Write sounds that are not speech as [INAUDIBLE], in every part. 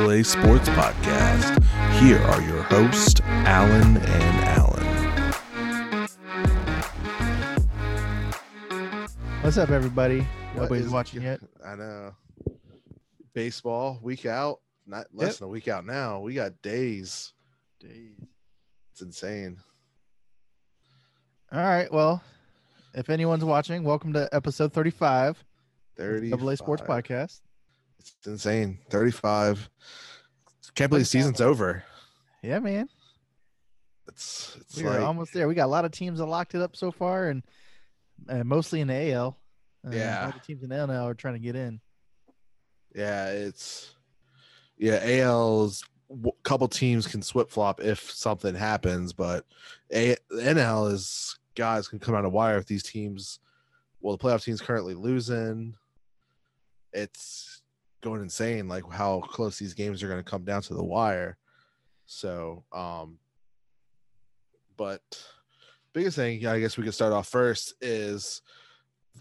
NCAA Sports Podcast. Here are your hosts, Alan and Alan. What's up, everybody? Nobody's watching yet. [LAUGHS] I know. Baseball week out, not less Yep. than a week out now. We got days. Days. It's insane. All right. Well, if anyone's watching, welcome to episode 35 Thirty. Double A Sports Podcast. It's insane. Thirty-five. Can't believe 35. season's over. Yeah, man. It's it's We are like almost there. We got a lot of teams that locked it up so far, and uh, mostly in the AL. Uh, Yeah. the teams in the AL now are trying to get in. yeah, it's yeah. AL's couple teams can flip flop if something happens, but A NL is guys can come out of wire if these teams. Well, the playoff team's currently losing. It's going insane, like how close these games are going to come down to the wire. So, um, but biggest thing, yeah, I guess we could start off first is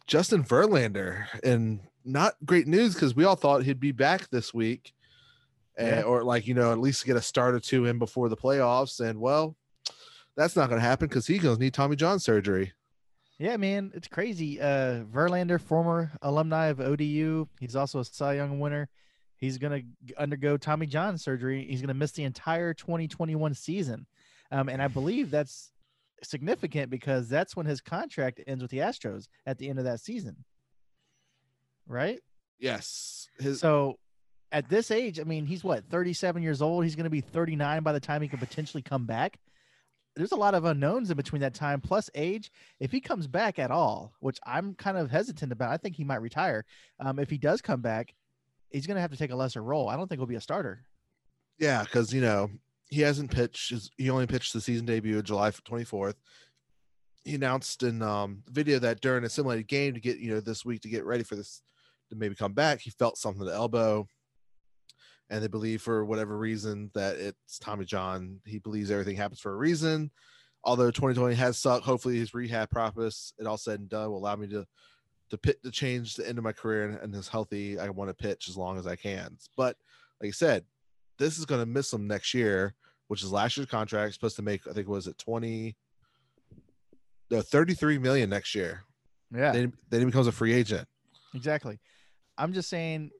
Justin Verlander, and not great news because we all thought he'd be back this week, and, or like you know at least get a start or two in before the playoffs, and well, that's not going to happen because he's going to need Tommy John surgery. Yeah, man, it's crazy. Uh, Verlander, former alumni of ODU, he's also a Cy Young winner. He's gonna undergo Tommy John surgery. He's gonna miss the entire 2021 season, um, and I believe that's significant because that's when his contract ends with the Astros at the end of that season, right? Yes, his So, at this age, I mean, he's what 37 years old. He's gonna be 39 by the time he could potentially come back. There's a lot of unknowns in between that time, plus age. If he comes back at all, which I'm kind of hesitant about, I think he might retire. Um, if he does come back, he's going to have to take a lesser role. I don't think he'll be a starter. Yeah, because you know he hasn't pitched. He only pitched the season debut July twenty fourth. He announced in um video that during a simulated game to get you know this week to get ready for this to maybe come back, he felt something to the elbow, and they believe for whatever reason that it's Tommy John. He believes everything happens for a reason. Although 2020 has sucked, hopefully his rehab process, it all said and done, will allow me to to pit to change the end of my career and, and as healthy I want to pitch as long as I can. But like I said, this is going to miss him next year, which is last year's contract. Supposed to make, I think, was it 20, no, 33 million next year. Yeah, Then, then he becomes a free agent. exactly. I'm just saying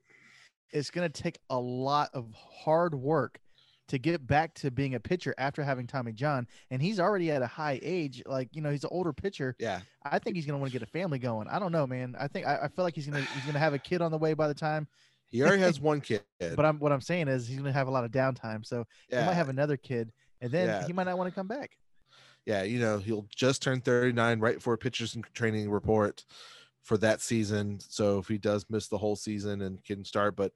it's going to take a lot of hard work to get back to being a pitcher after having Tommy John. And he's already at a high age. Like, you know, he's an older pitcher. Yeah. I think he's gonna want to get a family going. I don't know, man. I think I, I feel like he's gonna he's gonna have a kid on the way by the time. He already has one kid. [LAUGHS] But I'm what I'm saying is he's gonna have a lot of downtime, so yeah. he might have another kid, and then Yeah. he might not want to come back. yeah, you know, he'll just turn 39 right before pitchers and training report for that season. So if he does miss the whole season and can start, but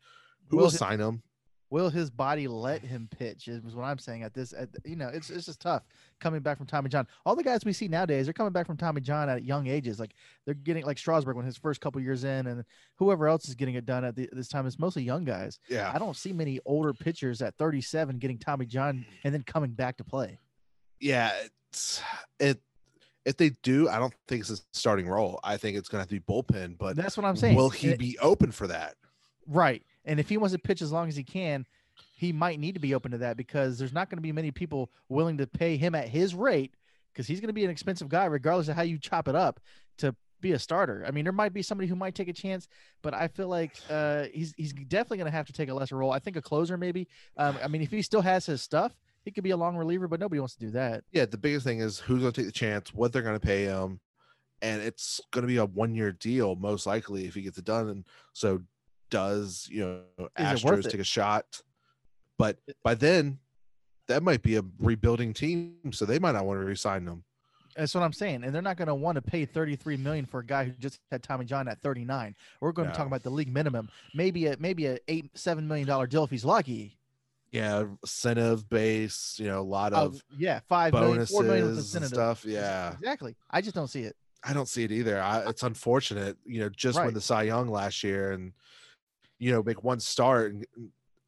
who Will will he- sign him? Will his body let him pitch? Is what I'm saying. At this, at you know, it's it's just tough coming back from Tommy John. All the guys we see nowadays, they're coming back from Tommy John at young ages. Like they're getting like Strasburg when his first couple years in, and whoever else is getting it done at the, this time. is mostly young guys. Yeah. I don't see many older pitchers at 37 getting Tommy John and then coming back to play. yeah, it's it. If they do, I don't think it's a starting role. I think it's going to have to be bullpen. But That's what I'm saying. will he And- be open for that? Right. And if he wants to pitch as long as he can, he might need to be open to that because there's not going to be many people willing to pay him at his rate because he's going to be an expensive guy, regardless of how you chop it up to be a starter. I mean, there might be somebody who might take a chance, but I feel like uh, he's he's definitely going to have to take a lesser role. I think a closer maybe. Um, I mean, if he still has his stuff, he could be a long reliever, but nobody wants to do that. Yeah, the biggest thing is who's going to take the chance, what they're going to pay him, and it's going to be a one-year deal most likely if he gets it done. And so, does you know Is Astros take a shot? But by then, that might be a rebuilding team, so they might not want to resign them. That's what I'm saying, and they're not going to want to pay 33 million for a guy who just had Tommy John at 39. We're going to talk about the league minimum, maybe a maybe a eight seven million dollar deal if he's lucky. Yeah, incentive base, you know, a lot Oh, of yeah, five bonuses four million with and stuff. Yeah, exactly. I just don't see it. I don't see it either. I, it's unfortunate, you know, just Right. when the Cy Young last year and you know make one start and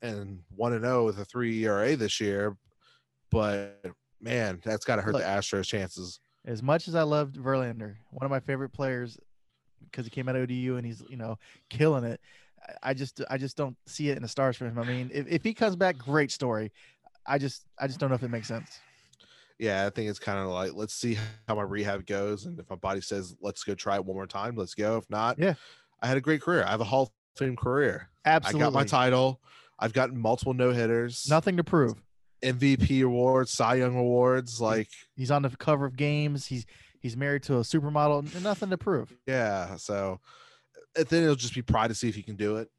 and one and zero with a three ERA this year, but man, that's got to hurt Look. the Astros' chances. As much as I loved Verlander, one of my favorite players, because he came out of ODU and he's you know killing it. I just I just don't see it in the stars for him. I mean, if, if he comes back, great story. I just I just don't know if it makes sense. Yeah, I think it's kind of like let's see how my rehab goes, and if my body says let's go try it one more time, let's go. If not, Yeah. I had a great career. I have a Hall of Fame career. Absolutely. I got my title. I've gotten multiple no hitters, Nothing to prove. MVP awards, Cy Young awards. Like, He's on the cover of games. He's he's married to a supermodel. Nothing to prove. yeah. So, then it'll just be pride to see if he can do it.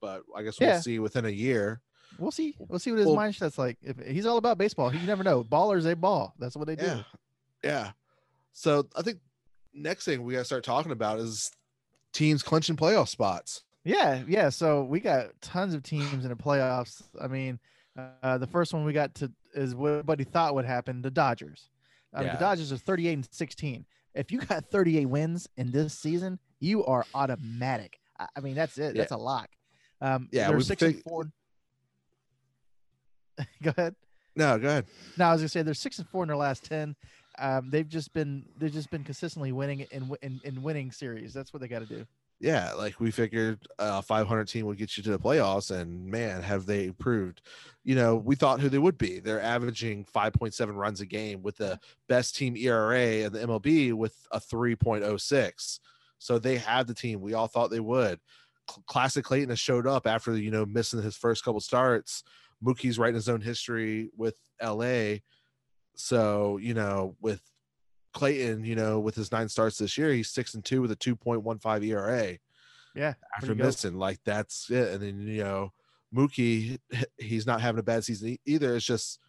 But I guess we'll Yeah. see within a year. We'll see. We'll see what his Well- mindset's like. If he's all about baseball, you never know. Ballers, they ball. That's what they do. Yeah. Yeah. So I think next thing we got to start talking about is teams clinching playoff spots. Yeah, yeah. So we got tons of teams in the playoffs. I mean, uh, the first one we got to is what everybody thought would happen: the Dodgers. I mean, Yeah. the Dodgers are 38 and 16. If you got 38 wins in this season, you are automatic. I, I mean, that's it. Yeah. That's a lock. Um, Yeah, they're we six and four. [LAUGHS] Go ahead. No, go ahead. No, I was gonna say they're six and four in their last ten. Um, they've just been they've just been consistently winning in in, in winning series. That's what they got to do. Yeah, like we figured a 500 team would get you to the playoffs, and man, have they improved. You know, we thought who they would be. They're averaging 5.7 runs a game with the best team ERA in the MLB with a 3.06. So they have the team. We all thought they would. Classic Clayton has showed up after, you know, missing his first couple starts. Mookie's writing his own history with LA. So, you know, with Clayton, you know, with his nine starts this year, he's six and two with a 2.15 ERA Yeah, after there you go. missing. Like that's it. And then you know, Mookie, he's not having a bad season either. It's just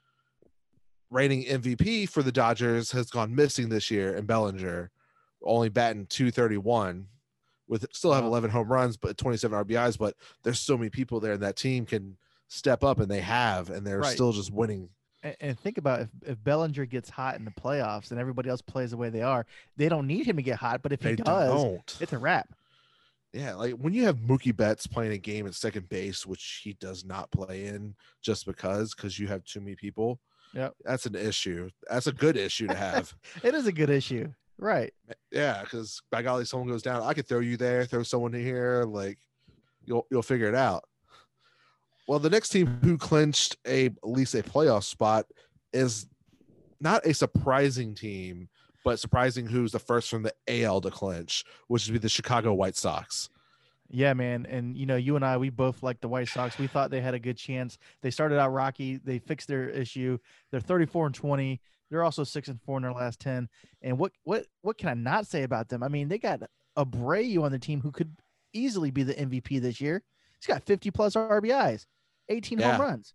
reigning MVP for the Dodgers has gone missing this year, and Bellinger only batting 231 with still have 11 home runs, but 27 RBIs. But there's so many people there, and that team can step up, and they have, and they're Right. still just winning. And, and think about if, if Bellinger gets hot in the playoffs and everybody else plays the way they are, they don't need him to get hot. But if he They does, don't. it's a wrap. Yeah, like when you have Mookie Betts playing a game at second base, which he does not play in just because, because you have too many people. Yeah, That's an issue. That's a good issue to have. [LAUGHS] It is a good issue, right? yeah, because by golly, someone goes down. I could throw you there, throw someone here, like you'll you'll figure it out. Well, the next team who clinched a at least a playoff spot is not a surprising team, but surprising who's the first from the AL to clinch, which would be the Chicago White Sox. Yeah, man. And you know, you and I, we both like the White Sox. We thought they had a good chance. They started out rocky. They fixed their issue. They're 34 and 20. They're also six and four in their last 10. And what what what can I not say about them? I mean, they got Abreu on the team who could easily be the MVP this year. He's got 50 plus RBIs, 18 Yeah. home runs.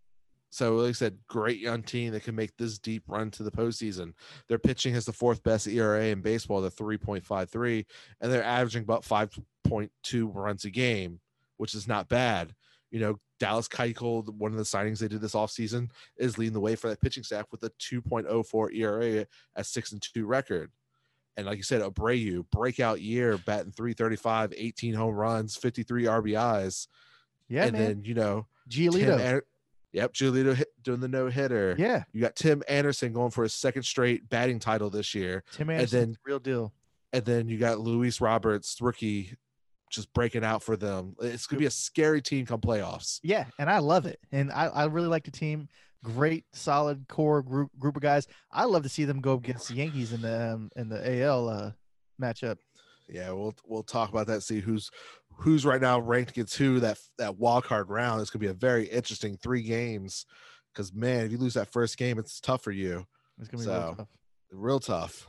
So, like I said, great young team that can make this deep run to the postseason. Their pitching has the fourth best ERA in baseball, the 3.53, and they're averaging about 5.2 runs a game, which is not bad. You know, Dallas Keuchel, one of the signings they did this offseason, is leading the way for that pitching staff with a 2.04 ERA at six and two record. And like you said, Abreu, breakout year, batting 335, 18 home runs, 53 RBIs. Yeah, and man. then, you know, Giolito. An- yep, Giolito hit, doing the no hitter. yeah, You got Tim Anderson going for his second straight batting title this year. Tim and Anderson, then- real deal. And then you got Luis Roberts, rookie, just breaking out for them. It's going to be a scary team come playoffs. Yeah, and I love it. And I, I really like the team. Great, solid core group group of guys. I love to see them go against the Yankees in the um, in the AL uh, matchup. Yeah, we'll we'll talk about that. See who's who's right now ranked against who that that wild card round. It's going to be a very interesting three games. Because man, if you lose that first game, it's tough for you. It's gonna be real tough. Real tough.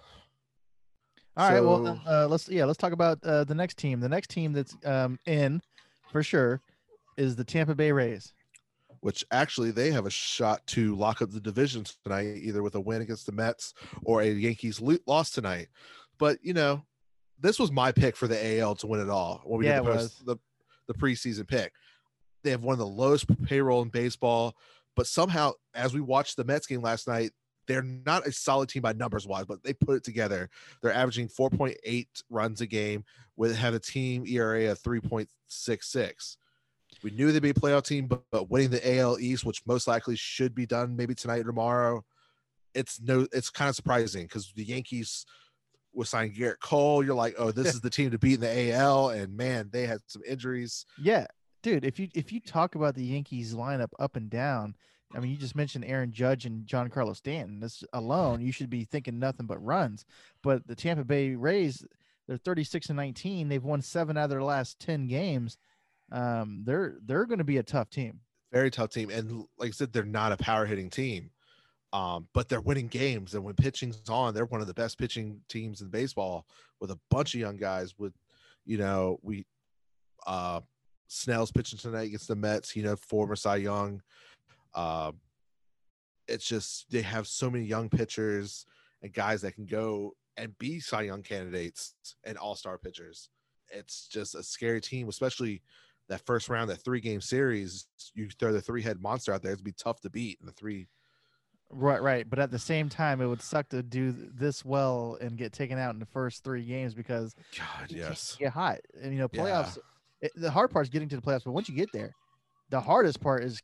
All right, well, then, uh, let's yeah, let's talk about uh, the next team. The next team that's um, in for sure is the Tampa Bay Rays. which actually they have a shot to lock up the division tonight, either with a win against the Mets or a Yankees lo- loss tonight. But you know, this was my pick for the AL to win it all when we Yeah, did the, post, the the preseason pick. They have one of the lowest payroll in baseball, but somehow, as we watched the Mets game last night, they're not a solid team by numbers wise, but they put it together. They're averaging 4.8 runs a game with have a team ERA of 3.66. We knew they'd be a playoff team, but, but winning the AL East, which most likely should be done maybe tonight or tomorrow, it's no, it's kind of surprising because the Yankees was signing Gerrit Cole. You're like, oh, this is the team to beat in the AL, and man, they had some injuries. Yeah, dude, if you if you talk about the Yankees lineup up and down, I mean, you just mentioned Aaron Judge and Giancarlo Stanton. This alone, you should be thinking nothing but runs. But the Tampa Bay Rays, they're 36 and 19. They've won seven out of their last 10 games. Um, they're they're going to be a tough team. Very tough team, and like I said, they're not a power hitting team. Um, but they're winning games, and when pitching's on, they're one of the best pitching teams in baseball with a bunch of young guys. With, you know, we, uh, Snell's pitching tonight against the Mets. You know, former Cy Young. Uh, it's just they have so many young pitchers and guys that can go and be Cy Young candidates and All Star pitchers. It's just a scary team, especially that first round, that three game series. You throw the three head monster out there; it'd be tough to beat in the three Right, right. But at the same time, it would suck to do this well and get taken out in the first three games because God, yes. get hot. And you know, Yeah. playoffs. It, the hard part is getting to the playoffs, but once you get there, the hardest part is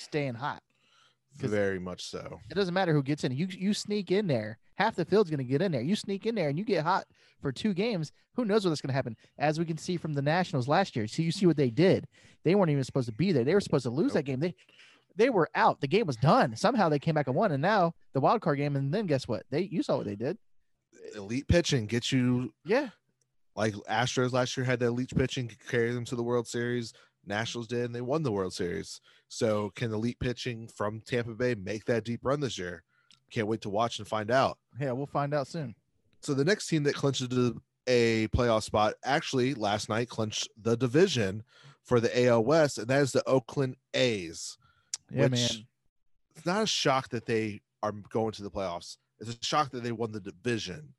staying hot. Very much so. It doesn't matter who gets in. You you sneak in there. Half the field's going to get in there. You sneak in there and you get hot for two games. Who knows what's going to happen? As we can see from the Nationals last year. So you see what they did. They weren't even supposed to be there. They were supposed to lose that game. They they were out. The game was done. Somehow they came back and won. And now the wild card game. And then guess what? They you saw what they did. Elite pitching gets you Yeah. like Astros last year had that elite pitching carry them to the World Series. Nationals did, and they won the World Series. So, can elite pitching from Tampa Bay make that deep run this year? Can't wait to watch and find out. Yeah. We'll find out soon. So, the next team that clinched a playoff spot actually last night clinched the division for the AL West, and that is the Oakland A's. Yeah, which man. it's not a shock that they are going to the playoffs. It's a shock that they won the division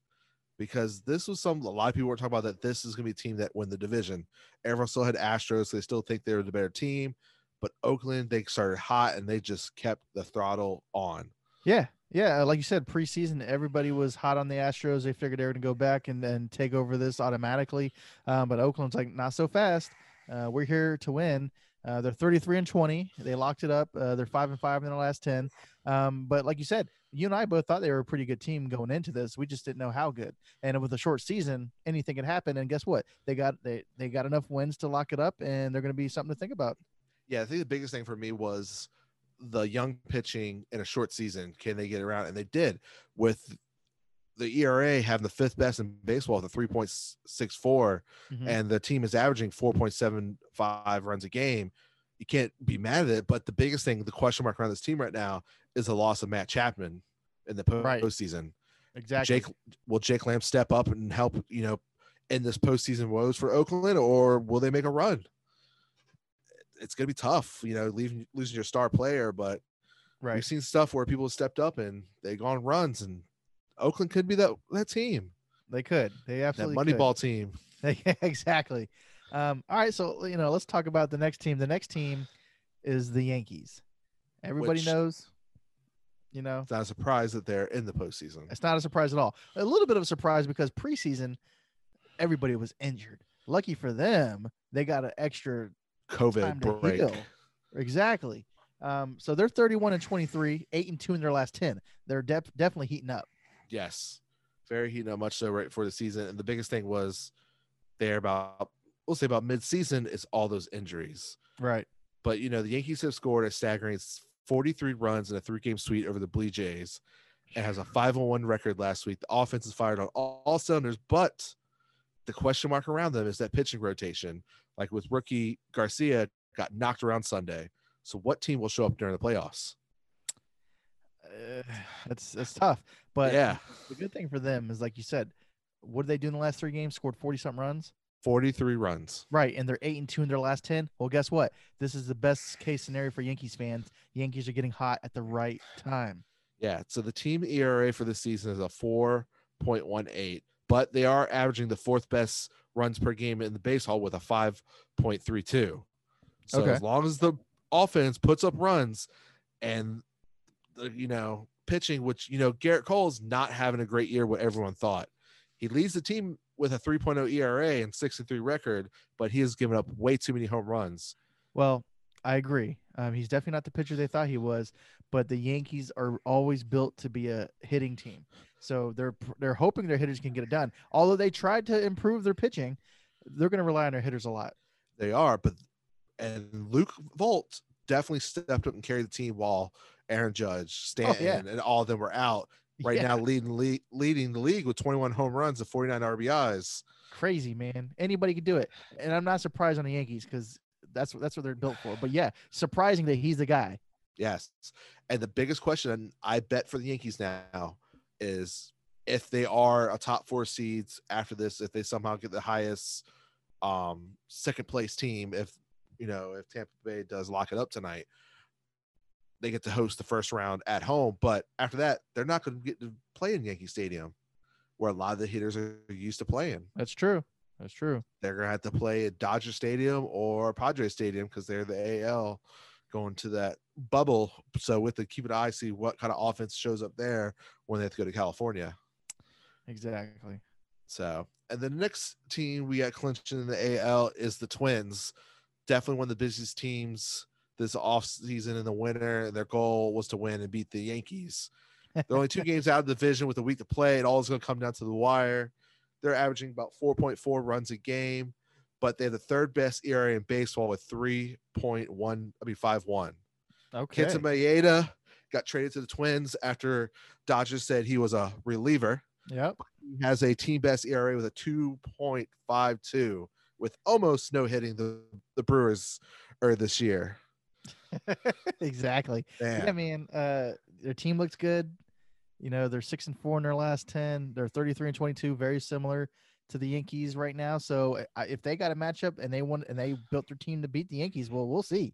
because this was some a lot of people were talking about that this is going to be a team that win the division. Everyone still had Astros, so they still think they were the better team. But Oakland, they started hot and they just kept the throttle on. Yeah, yeah. Like you said, preseason, everybody was hot on the Astros. They figured they were going to go back and, and take over this automatically. Um, but Oakland's like, not so fast. Uh, we're here to win. Uh, they're 33 and 20. They locked it up. Uh, they're five and five in the last 10. Um, but like you said, you and I both thought they were a pretty good team going into this. We just didn't know how good. And with a short season, anything could happen. And guess what? They got they they got enough wins to lock it up, and they're going to be something to think about. Yeah, I think the biggest thing for me was the young pitching in a short season. Can they get around? And they did with the ERA having the fifth best in baseball with a 3.64 Mhm. and the team is averaging 4.75 runs a game. You can't be mad at it. But the biggest thing, the question mark around this team right now is the loss of Matt Chapman in the Right. postseason. Exactly. Jake, will Jake Lamb step up and help, you know, in this postseason woes for Oakland, or will they make a run? It's going to be tough, you know, leaving losing your star player, but right. we've seen stuff where people have stepped up and they go on runs, and Oakland could be that that team, They could. They that absolutely could. Moneyball team. Yeah, [LAUGHS] exactly. Um, all right, so you know, let's talk about the next team. The next team is the Yankees. Everybody Which- knows. You know, It's not a surprise that they're in the postseason. it's not a surprise at all. A little bit of a surprise because preseason, everybody was injured. Lucky for them, they got an extra COVID break. heal. Exactly. Um, so they're 31 and 23, eight and two in their last 10. They're def- definitely heating up. Yes, very heating up, much so right for the season. And the biggest thing was they're about, we'll say about mid-season is all those injuries. Right. But you know, the Yankees have scored a staggering 43 runs in a three-game sweep over the Blue Jays, and has a 501 record last week. The offense is fired on all, all cylinders, but the question mark around them is that pitching rotation. Like with rookie Garcia, got knocked around Sunday. So what team will show up during the playoffs? Uh, that's that's tough. But yeah, the good thing for them is, like you said, what did they do in the last three games? Scored 40 something runs. 43 runs. Right, and they're eight and two in their last ten. Well, guess what? This is the best case scenario for Yankees fans. Yankees are getting hot at the right time. Yeah. So the team ERA for the season is a 4.18, but they are averaging the fourth best runs per game in the baseball with a 5.32. So Okay. as long as the offense puts up runs and the, you know, pitching, which, you know, Gerrit Cole's not having a great year, what everyone thought. He leads the team with a 3.0 ERA and 6 and 3 record, but he has given up way too many home runs. Well, I agree. Um, he's definitely not the pitcher they thought he was, but the Yankees are always built to be a hitting team. So they're they're hoping their hitters can get it done. Although they tried to improve their pitching, they're going to rely on their hitters a lot. They are, but and Luke Voit definitely stepped up and carried the team while Aaron Judge, Stanton, yeah. and all of them were out. Right Yeah, now, leading le- leading the league with 21 home runs and 49 RBIs. crazy man. Anybody could do it, and I'm not surprised on the Yankees because that's that's what they're built for. But yeah, surprising that he's the guy. Yes. And the biggest question I bet for the Yankees now is if they are a top four seeds after this, if they somehow get the highest um second place team, if you know, if Tampa Bay does lock it up tonight, they get to host the first round at home. But after that, they're not going to get to play in Yankee Stadium, where a lot of the hitters are used to playing. That's true. That's true. They're going to have to play at Dodger Stadium or Padre Stadium because they're the AL going to that bubble. So with the keep an eye, see what kind of offense shows up there when they have to go to California. Exactly. So, and the next team we got clinching in the AL is the Twins. Definitely one of the busiest teams this off season in the winter. And their goal was to win and beat the Yankees. [LAUGHS] They're only two games out of the division with a week to play. It all is going to come down to the wire. They're averaging about 4.4 runs a game, but they have the third best ERA in baseball with 3.1, I mean, 5 1. Okay. Kenta Maeda got traded to the Twins after Dodgers said he was a reliever. Yep. He has a team best ERA with a 2.52 with almost no hitting the, the Brewers or this year. [LAUGHS] exactly. Man. Yeah, man. Uh, their team looks good. You know, they're six and four in their last ten. They're thirty-three and twenty-two, very similar to the Yankees right now. So uh, if they got a matchup and they won and they built their team to beat the Yankees, well, we'll see.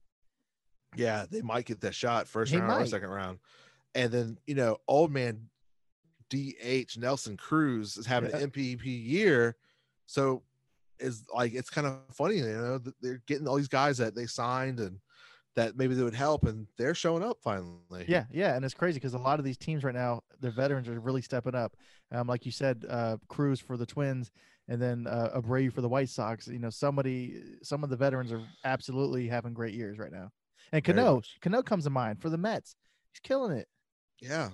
Yeah, they might get that shot first They round or second round. And then, you know, old man DH Nelson Cruz is having Yeah. an MVP year. So is like it's kind of funny, you know, that they're getting all these guys that they signed and that maybe they would help and they're showing up finally. Yeah, yeah, and it's crazy because a lot of these teams right now, their veterans are really stepping up. Um, like you said, uh, Cruz for the Twins, and then uh, Abreu for the White Sox. You know, somebody, some of the veterans are absolutely having great years right now. And Cano. Cano comes to mind for the Mets. He's killing it. Yeah.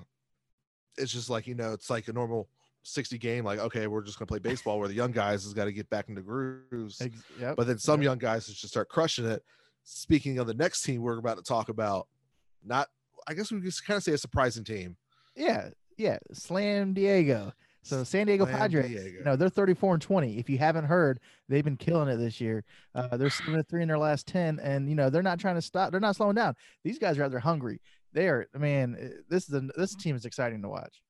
It's just like, you know, it's like a normal 60 game, like, okay, we're just gonna play baseball where the young guys has got to get back into grooves. Yep. but then some Yep. young guys just start crushing it. Speaking of the next team we're about to talk about, not I guess we could kind of say a surprising team. Yeah, yeah. Slam Diego. So San Diego Slam Padres, Diego. you know, they're 34 and 20. If you haven't heard, they've been killing it this year. Uh, they're seven and three in their last 10, and you know they're not trying to stop. They're not slowing down. These guys are out there hungry. They are, man. eh, This is a, this team is exciting to watch,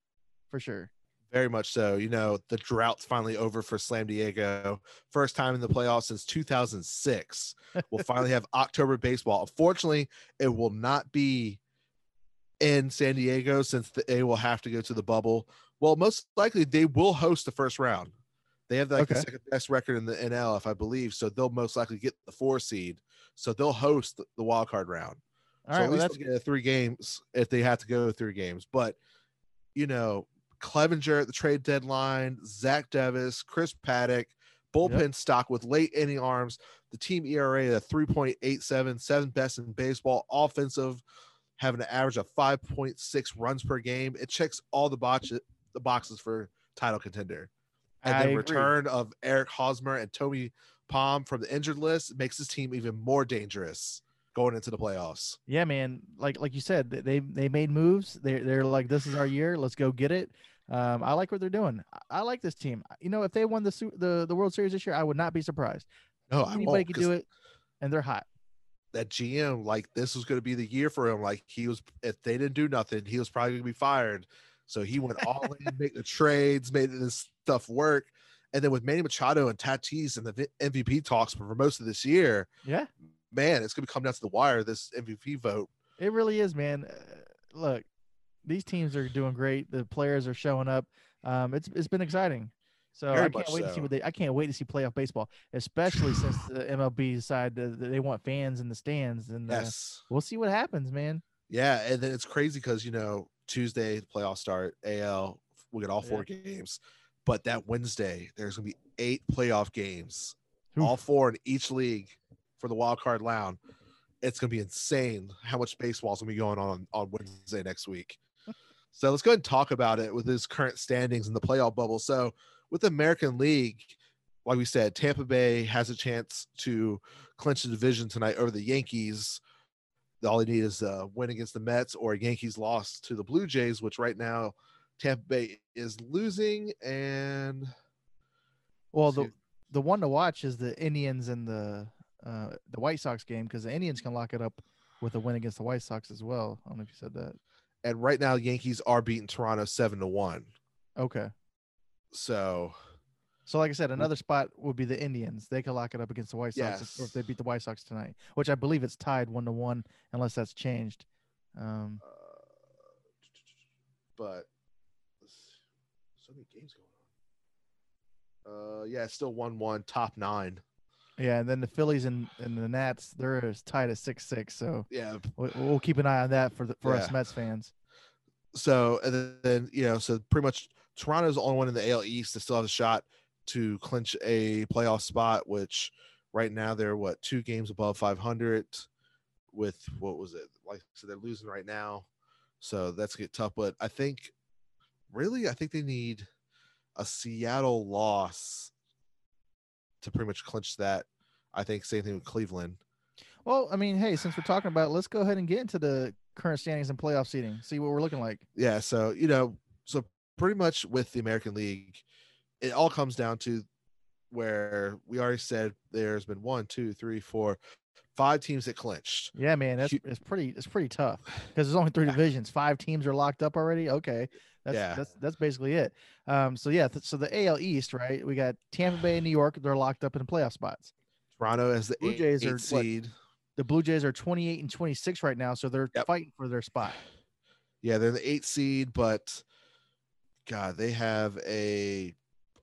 for sure. Very much so. You know, the drought's finally over for Slam Diego. First time in the playoffs since 2006. We'll finally have October baseball. Unfortunately, it will not be in San Diego since they will have to go to the bubble. Well, most likely they will host the first round. They have like the second best record in the NL, if I believe. So they'll most likely get the four seed. So they'll host the- wild card round. All so right, at well least that's they'll get three games if they have to go three games. But you know, Clevinger at the trade deadline, Zach Davies, Chris Paddack, bullpen stock with late inning arms. The team ERA at 3.87, seventh best in baseball. Offensive, having an average of 5.6 runs per game. It checks all the boxes the boxes for title contender. And I agree. return of Eric Hosmer and Tommy Pham from the injured list makes this team even more dangerous going into the playoffs. yeah, man. Like like you said, they they made moves. They they're like, this is our year. Let's go get it. Um, I like what they're doing. I, I like this team. You know, if they won the the the World Series this year, I would not be surprised. No, I Anybody could do it, and they're hot. That GM, like this was going to be the year for him. Like he was, if they didn't do nothing, he was probably going to be fired. So he went all in, [LAUGHS] make the trades, made this stuff work. And then with Manny Machado and Tatis and the V- MVP talks for most of this year, Yeah, man, it's going to come down to the wire. This MVP vote. It really is, man. Uh, look, these teams are doing great. The players are showing up. Um, it's it's been exciting. So Very I can't wait to see what they. I can't wait to see playoff baseball, especially since the [SIGHS] MLB side they want fans in the stands, and uh, Yes. we'll see what happens, man. Yeah, and then it's crazy because you know Tuesday the playoffs start. AL we get all four games, but that Wednesday there's gonna be eight playoff games, Oof. all four in each league for the wild card round. It's gonna be insane how much baseball's gonna be going on on Wednesday next week. So let's go ahead and talk about it with his current standings in the playoff bubble. So with the American League, like we said, Tampa Bay has a chance to clinch the division tonight over the Yankees. All they need is a win against the Mets or a Yankees loss to the Blue Jays, which right now Tampa Bay is losing. And Well, the the one to watch is the Indians and the uh, the White Sox game because the Indians can lock it up with a win against the White Sox as well. I don't know if you said that. And right now Yankees are beating Toronto seven to one. Okay. So So, like I said, another spot would be the Indians. They could lock it up against the White Sox if- if they beat the White Sox tonight, which I believe it's tied one to one, unless that's changed. Um, uh, but so many games going on. Uh yeah, it's still one one top nine. Yeah, and then the Phillies and, and the Nats, they're as tied as six six. So Yeah, we, we'll keep an eye on that for the, for us Mets fans. so and then, then you know so pretty much toronto's the only one in the al east that still has a shot to clinch a playoff spot which right now they're what two games above 500 with what was it like so they're losing right now so that's get tough but i think really i think they need a seattle loss to pretty much clinch that i think same thing with cleveland Well, I mean, hey, since we're talking about, it, let's go ahead and get into the current standings and playoff seating. See what we're looking like. yeah so you know so pretty much with the american league it all comes down to where we already said there's been one two three four five teams that clinched Yeah, man, that's it's pretty it's pretty tough because there's only three [LAUGHS] divisions. Five teams are locked up already. Okay, that's Yeah. that's that's basically it. Um, so yeah, th- so the AL East, right? We got Tampa Bay and New York. They're locked up in playoff spots. toronto has the Blue eight, Jays eight are what? seed The Blue Jays are 28 and 26 right now, so they're Yep. fighting for their spot. yeah they're the eight seed but god they have a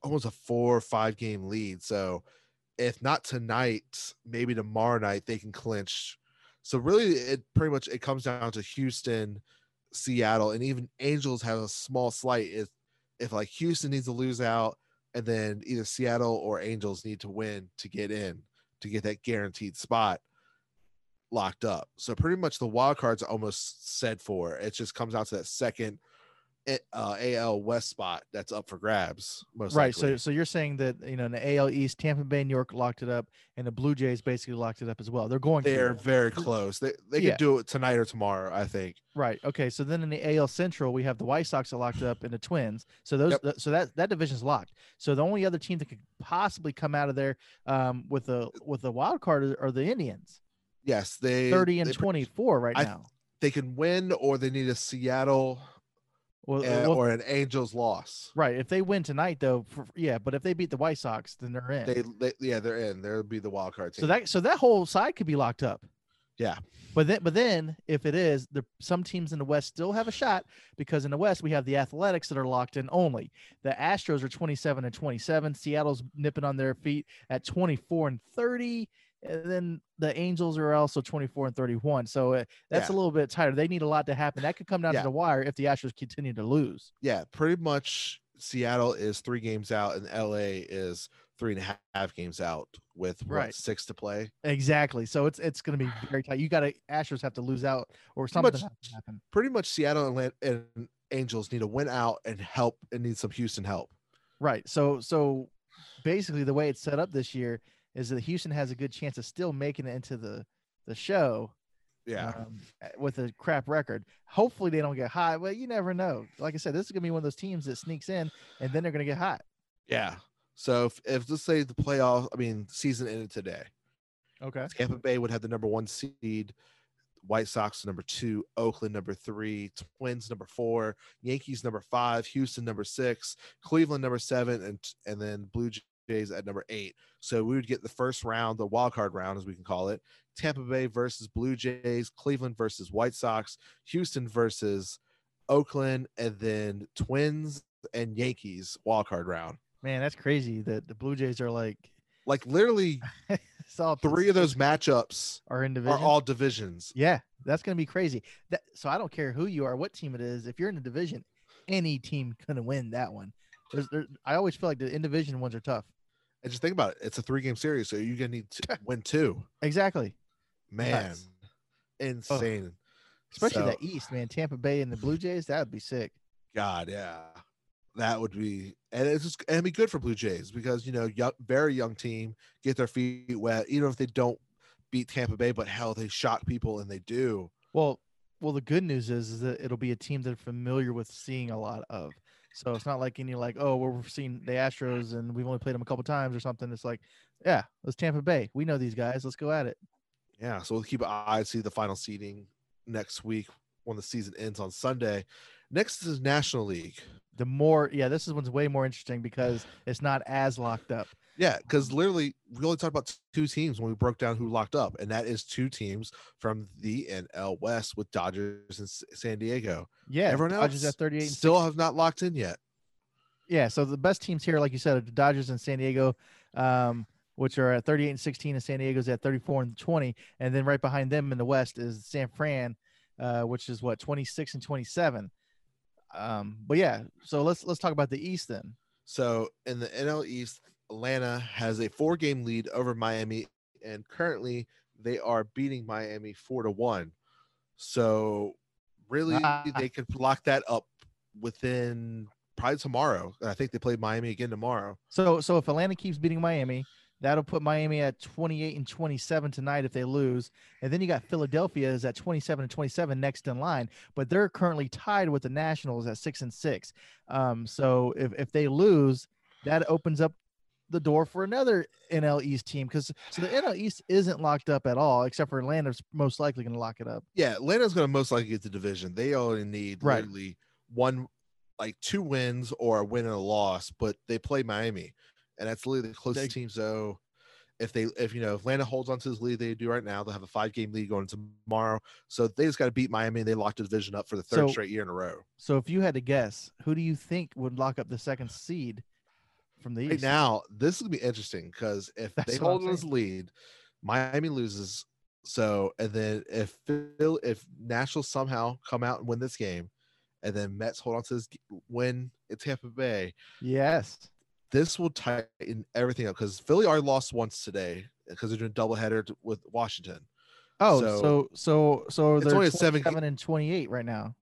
almost a four or five game lead so if not tonight maybe tomorrow night they can clinch so really it pretty much it comes down to houston seattle and even angels have a small slight if if like houston needs to lose out and then either seattle or angels need to win to get in to get that guaranteed spot locked up. So pretty much the wild cards almost set for. It just comes out to that second uh, al west spot that's up for grabs most Right. likely. So so you're saying that you know in the AL East, Tampa Bay, New York locked it up, and the Blue Jays basically locked it up as well. They're going. they're very close they, they Yeah. could do it tonight or tomorrow i think Right. Okay. So then in the AL Central, we have the White Sox that locked up and the Twins. So those, Yep. so that that division's locked. So the only other team that could possibly come out of there um, with a with a wild card are, are the Indians, yes they thirty and twenty four right I- now. they can win or they need a seattle Well, well, or an angels loss right. If they win tonight, though, for, yeah. But if they beat the White Sox, then they're in. they, they yeah they're in there'll be the wild card team so that so that whole side could be locked up. Yeah. But then, but then, if it is, the some teams in the West still have a shot because in the West we have the Athletics that are locked in only. The Astros are 27 and 27. Seattle's nipping on their feet at 24 and 30, and then the Angels are also 24 and 31. So uh, that's a little bit tighter. They need a lot to happen. That could come down Yeah. to the wire if the Astros continue to lose. yeah pretty much seattle is three games out and la is three and a half games out with what, Right. six to play Exactly. So it's it's going to be very tight. You got to Astros have to lose out or something much- has to happen. pretty much seattle and, and angels need to win out and help and need some houston help Right. So so basically the way it's set up this year is that Houston has a good chance of still making it into the the show yeah um, with a crap record. Hopefully they don't get hot. Well, you never know. Like I said, this is gonna be one of those teams that sneaks in and then they're gonna get hot. Yeah. So if, if let's say the playoff, I mean, season ended today, Okay. Tampa Bay would have the number one seed, White Sox number two, Oakland number three, Twins number four, Yankees number five, Houston number six, Cleveland number seven, and and then Blue Jays at number eight. So we would get the first round, the wild card round, as we can call it. Tampa Bay versus Blue Jays, Cleveland versus White Sox, Houston versus Oakland, and then Twins and Yankees wild card round. Man, that's crazy that the Blue Jays are like Like literally [LAUGHS] three of those matchups are in are all divisions. yeah, that's gonna be crazy. That so I don't care who you are, what team it is. If you're in the division, any team gonna win that one. There's, there, I always feel like the in division ones are tough. And just think about it. It's a three game series, so you're gonna need to win two. Exactly. Man, Nuts. insane. Especially So, that East, man. Tampa Bay and the Blue Jays, that would be sick. God, yeah. that would be and it's just and it'd be good for Blue Jays because you know young, very young team get their feet wet even if they don't beat Tampa Bay, but hell they shock people and they do. Well, well, the good news is, is that it'll be a team they're familiar with seeing a lot of. So it's not like any like, oh, we're seeing the Astros and we've only played them a couple times or something. It's like, yeah, let's Tampa Bay. We know these guys. Let's go at it. Yeah, so we'll keep an eye see the final seeding next week when the season ends on Sunday. Next is National League. The more, yeah, this is one's way more interesting because it's not as locked up. Yeah, because literally we only talked about two teams when we broke down who locked up, and that is two teams from the NL West with Dodgers and San Diego. Yeah, Everyone Dodgers else at 38 and still have not locked in yet. Yeah, so the best teams here, like you said, are the Dodgers and San Diego, um, which are at 38 and 16, and San Diego's at 34 and 20. And then right behind them in the West is San Fran, uh, which is what 26 and 27. Um, but yeah, so let's let's talk about the East then. So in the NL East, Atlanta has a four game lead over Miami, and currently they are beating Miami four to one. So really, Ah. they could lock that up within probably tomorrow. I think they play Miami again tomorrow. So so if Atlanta keeps beating Miami, that'll put Miami at 28 and 27 tonight if they lose. And then you got Philadelphia is at 27 and 27 next in line, but they're currently tied with the Nationals at 6 and 6. Um so if if they lose, that opens up the door for another NL East team cuz so the NL East isn't locked up at all except for Atlanta's most likely going to lock it up. Yeah, Atlanta's going to most likely get the division. They only need Right. literally one, like two wins or a win and a loss, but they play Miami, and that's literally the closest They- team. So if they, if you know, if Atlanta holds on to this lead they do right now, they'll have a five game lead going tomorrow. So they just got to beat Miami, and they locked the division up for the third So- straight year in a row. So if you had to guess, who do you think would lock up the second seed from the Right East? now, this is gonna be interesting because if That's they hold on this lead, Miami loses. So and then if Phil, if Nashville somehow come out and win this game, and then Mets hold on to this win in Tampa Bay, Yes. this will tighten everything up because Philly already lost once today because they're doing doubleheader with Washington. Oh, So- so so so they're only seven- 27 and 28 right now.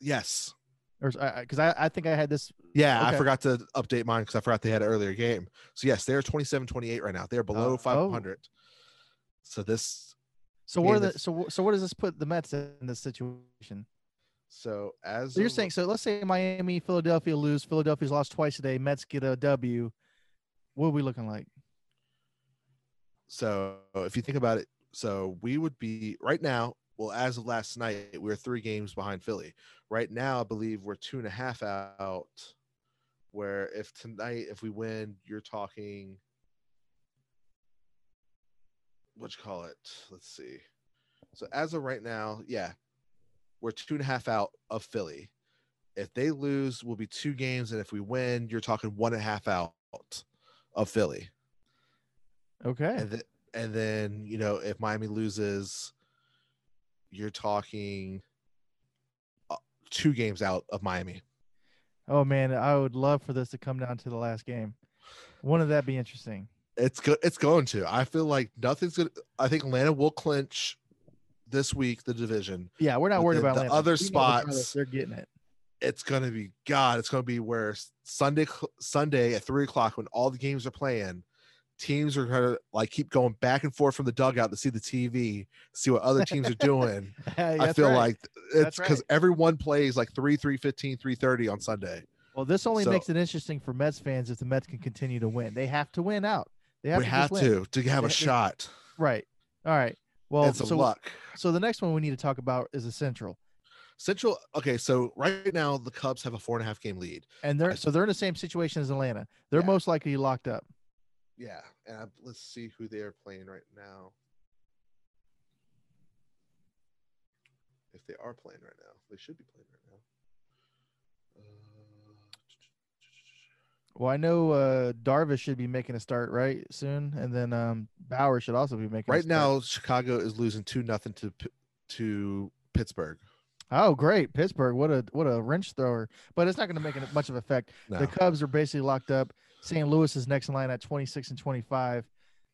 Yes. Or because I, I think I had this. Yeah, I forgot to update mine because I forgot they had an earlier game. So yes, they're 27 28 right now. They're below uh, Oh. Oh. 500. So this So where the so so where does this put the Mets in this situation? so as So you're saying so let's say Miami, Philadelphia lose. Philadelphia's lost twice today. Mets get a W. What are we looking like? So if you think about it, so we would be right now. Well, as of last night, we were three games behind Philly. Right now, I believe we're two and a half out. Where if tonight, if we win, you're talking. What you call it? Let's see. So as of right now, yeah, we're two and a half out of Philly. If they lose, we'll be two games, and if we win, you're talking one and a half out of Philly Okay. and then and then you know if Miami loses, you're talking uh, two games out of Miami. Oh man, I would love for this to come down to the last game. Wouldn't that be interesting? It's good. It's going to. I feel like nothing's gonna. I think Atlanta will clinch this week the division. Yeah, we're not But worried about the Atlanta. other We spots- They're getting it. It's gonna be God. It's gonna be where Sunday Sunday at three o'clock when all the games are playing. Teams are gonna like keep going back and forth from the dugout to see the TV, see what other teams are doing. [LAUGHS] I feel right. like it's because right. everyone plays like 3 3 15 3 30 on sunday Well, this only So- makes it interesting for Mets fans if the Mets can continue to win. They have to win out. They have we to have to to have They- a shot Right. All right. Well, and some so luck so the next one we need to talk about is the Central, central okay so right now the cubs have a four and a half game lead and they're so they're in the same situation as Atlanta. They're Yeah. most likely locked up. Yeah and I, let's see who they're playing right now if they are playing right now they should be playing right now uh, Well, I know uh Darvish should be making a start right soon, and then um Bauer should also be making a right now chicago is losing two nothing to to pittsburgh Oh, great, Pittsburgh! What a what a wrench thrower, but it's not going to make much of effect. no. The Cubs are basically locked up. St. Louis is next in line at 26 and 25,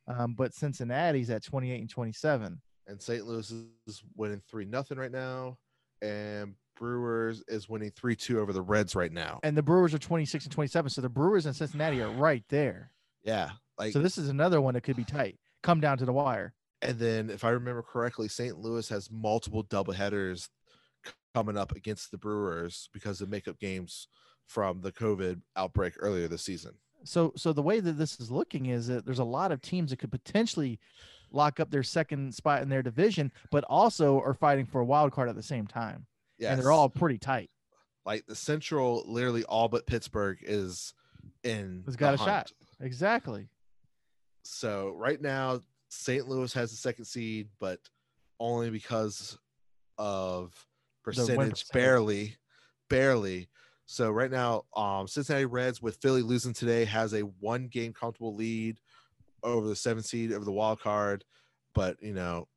um, but Cincinnati's at 28 and 27. and St. Louis is winning three nothing right now, and Brewers is winning 3 2 over the Reds right now. And the Brewers are 26 and 27. So the Brewers and Cincinnati are right there. Yeah. Like, So this is another one that could be tight. Come down to the wire. and then if I remember correctly, St. Louis has multiple doubleheaders coming up against the Brewers because of makeup games from the COVID outbreak earlier this season. So so the way that this is looking is that there's a lot of teams that could potentially lock up their second spot in their division, but also are fighting for a wild card at the same time. Yeah. And they're all pretty tight. like the Central, literally all but Pittsburgh is in. Has got a shot. Exactly. So right now, St. Louis has the second seed, but only because of percentage, percentage. barely, barely. So right now, um, Cincinnati Reds with Philly losing today has a one game comfortable lead over the seven seed over the wild card. But you know,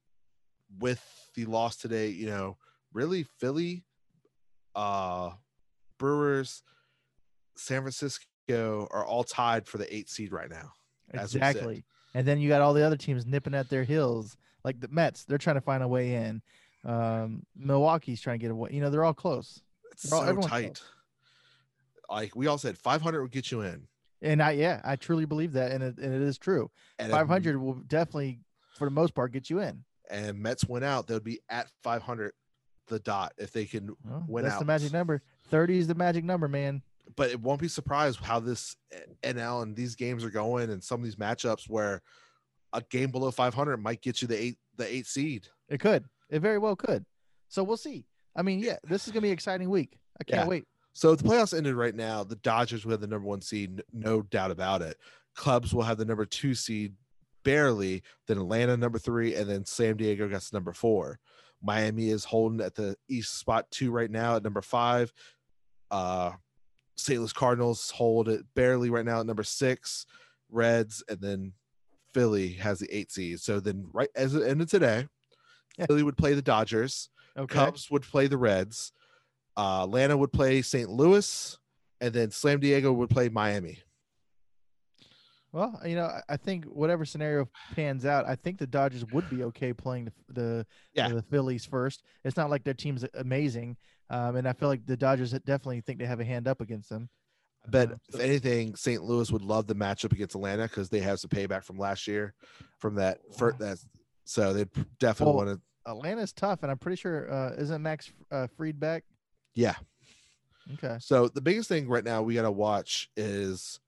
with the loss today, you know, really Philly, uh, Brewers, San Francisco are all tied for the eight seed right now. as we said. Exactly. And then you got all the other teams nipping at their heels, like the Mets. They're trying to find a way in. Um, Milwaukee's trying to get away. You know, they're all close. It's They're all- so tight. Like we all said, 500 will get you in. And I, yeah, I truly believe that, and it, and it is true. And if- Five hundred will definitely, for the most part, get you in. and Mets went out, they'll be at 500 the dot if they can Well, win that's out. the magic number. Thirty is the magic number, man. But it won't be surprised how this NL and these games are going and some of these matchups where a game below 500 might get you the eight the eight seed. It could. It very well could. So we'll see. I mean, yeah, this is gonna be an exciting week. I can't Yeah. wait. So if the playoffs ended right now. The Dodgers will have the number one seed, no doubt about it. Cubs will have the number two seed, barely. Then Atlanta number three, and then San Diego gets number four. Miami is holding at the East spot two right now at number five. Uh, St. Louis Cardinals hold it barely right now at number six. Reds, and then Philly has the eight seed. So then, right as it ended today, Yeah. Philly would play the Dodgers. Okay. Cubs would play the Reds. Uh, Atlanta would play St. Louis, and then Slam Diego would play Miami. Well, you know, I- think whatever scenario pans out, I think the Dodgers would be okay playing the the, Yeah. the Phillies first. It's not like their team's amazing, um, and I feel like the Dodgers definitely think they have a hand up against them. I bet Uh, if anything, St. Louis would love the matchup against Atlanta because they have some payback from last year, from that for that. So they'd definitely Well, want to. Atlanta's tough, and I'm pretty sure uh, isn't Max uh, Fried back? Yeah. Okay. So the biggest thing right now we got to watch is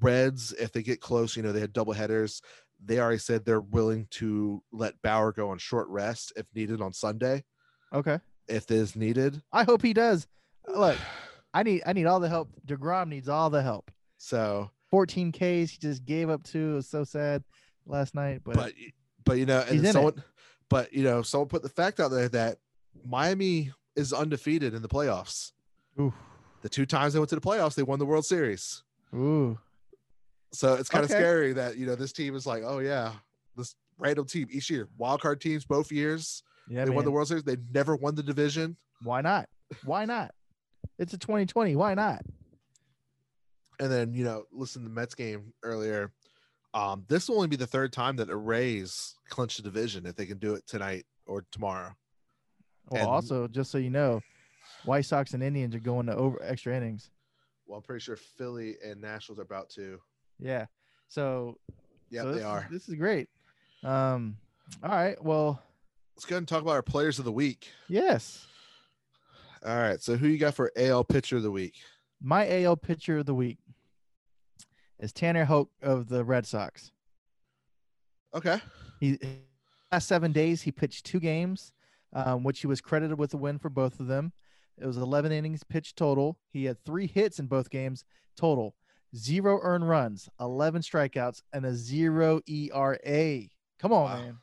Reds. If they get close, you know they had double headers. They already said they're willing to let Bauer go on short rest if needed on Sunday, Okay. if is needed. I hope he does. [SIGHS] Look, I need I need all the help. Degrom needs all the help. So 14 Ks he just gave up to. It was so sad last night, but, but but you know, and in it. someone, but you know, someone put the fact out there that Miami is undefeated in the playoffs. ooh, The two times they went to the playoffs, they won the World Series. ooh, So it's kind of Okay. scary that you know this team is like, oh yeah, this random team each year, wild card teams both years. yeah, they won the. World Series. They never won the division. Why not? Why not? It's a 2020. Why not? And then you know, listen to the Mets game earlier. Um, this will only be the third time that the Rays clinch the division if they can do it tonight or tomorrow. Well, And- also, just so you know, White Sox and Indians are going to over extra innings. Well, I'm pretty sure Philly and Nationals are about to. Yeah. So, Yeah, so they this is- are. this is great. Um, all right. Well, Let's go ahead and talk about our players of the week. yes. All right. So who you got for AL pitcher of the week? My AL pitcher of the week is Tanner Houck of the Red Sox. Okay. He last seven days he pitched two games, um, which he was credited with a win for both of them. It was 11 innings pitched total. He had three hits in both games total, zero earned runs, 11 strikeouts, and a zero ERA. Come on, Wow. man.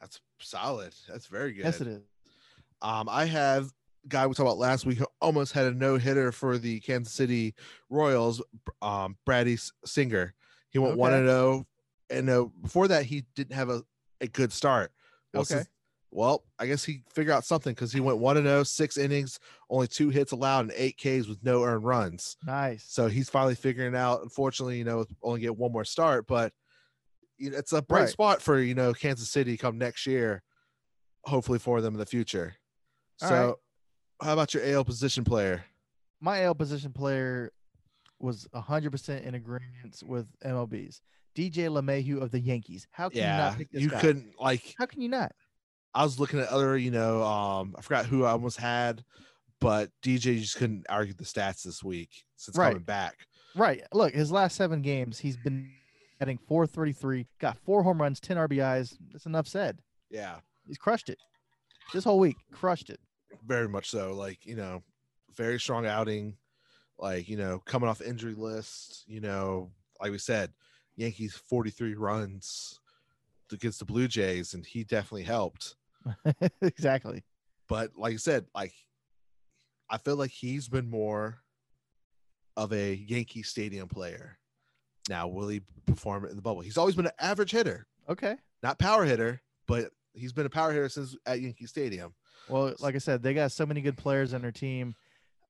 That's solid. That's very good. Yes, it is. Um, I have guy we talked about last week who almost had a no hitter for the Kansas City Royals. Um, Brady Singer. He went one and zero, and uh, before that he didn't have a, a good start. Well, Okay. since- well, I guess he figured out something because he went one and zero, six innings, only two hits allowed, and eight Ks with no earned runs. Nice. So he's finally figuring out. Unfortunately, you know, only get one more start, but it's a bright Right. spot for you know Kansas City come next year, hopefully for them in the future. All so right. How about your AL position player? My AL position player was 100% in agreement with MLB's. DJ LeMahieu of the Yankees. How can you not pick this you guy? couldn't like. How can you not? I was looking at other, you know, um, I forgot who I almost had, but DJ just couldn't argue the stats this week since Right. coming back. Right. Look, his last seven games, he's been hitting 433, got four home runs, 10 RBIs. That's enough said. Yeah, He's crushed it. This whole week, crushed it. very much so. Like, you know, very strong outing. Like, you know, coming off injury list, you know, like we said, Yankees 43 runs against the Blue Jays, and he definitely helped. [LAUGHS] exactly. But like I said, like I feel like he's been more of a Yankee Stadium player. Now, will he perform in the bubble? He's always been an average hitter, Okay. not power hitter, but he's been a power hitter since at Yankee Stadium. Well, like I said, they got so many good players on their team.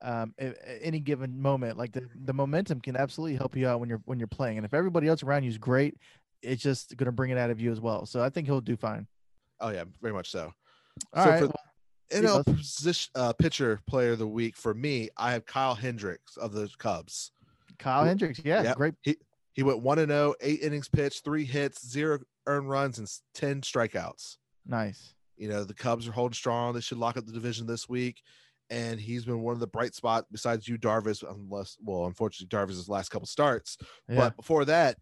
Um, at, at any given moment, like the, the momentum can absolutely help you out when you're when you're playing. And if everybody else around you is great, it's just going to bring it out of you as well. So I think he'll do fine. Oh yeah, very much so. All So right. for- NL position uh, pitcher player of the week for me, I have Kyle Hendricks of the Cubs. Kyle Hendricks, yeah, Yep. great. He he went one and zero, eight innings pitched, three hits, zero earned runs, and ten strikeouts. Nice. You know, the Cubs are holding strong. They should lock up the division this week. And he's been one of the bright spots besides Yu Darvish, unless, well, unfortunately, Darvish's last couple starts. Yeah. But before that,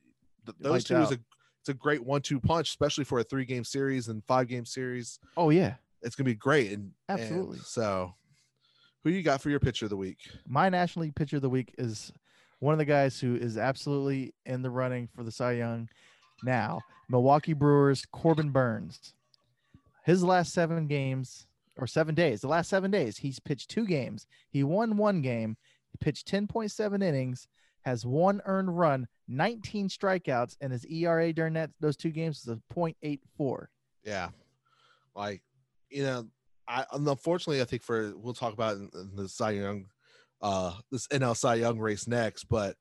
th- those two is out. a it's a great one-two punch, especially for a three-game series and five-game series. oh yeah. It's gonna be great. And and Absolutely. so, who you got for your pitcher of the week? My National League pitcher of the week is one of the guys who is absolutely in the running for the Cy Young now. Milwaukee Brewers Corbin Burnes. His last seven games or seven days, the last seven days, he's pitched two games. He won one game. He pitched 10.7 innings, has one earned run, 19 strikeouts, and his ERA during that those two games is a 0.84. Yeah, like you know, I unfortunately I think for we'll talk about in, in the Cy Young, uh, this NL Cy Young race next, but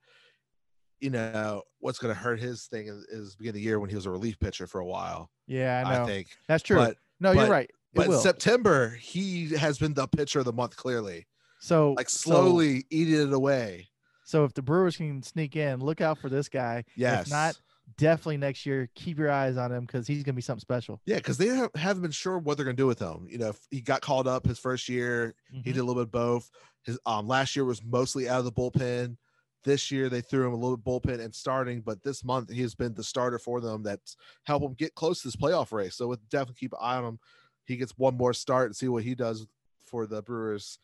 you know what's going to hurt his thing is, is beginning of the year when he was a relief pitcher for a while. Yeah, I know I, think, That's true. but no, you're right. It but will. September he has been the pitcher of the month clearly, so like so- slowly eating it away. So if the Brewers can sneak in, look out for this guy. Yes, If not, definitely next year, keep your eyes on him because he's gonna be something special. yeah, because they have, haven't been sure what they're going to do with him. You know, if he got called up his first year. He Mhm. did a little bit of both. His um last year was mostly out of the bullpen. This year they threw him a little bit bullpen and starting, but this month he has been the starter for them that's helped him get close to this playoff race. So with definitely keep an eye on him. He gets one more start and see what he does for the Brewers.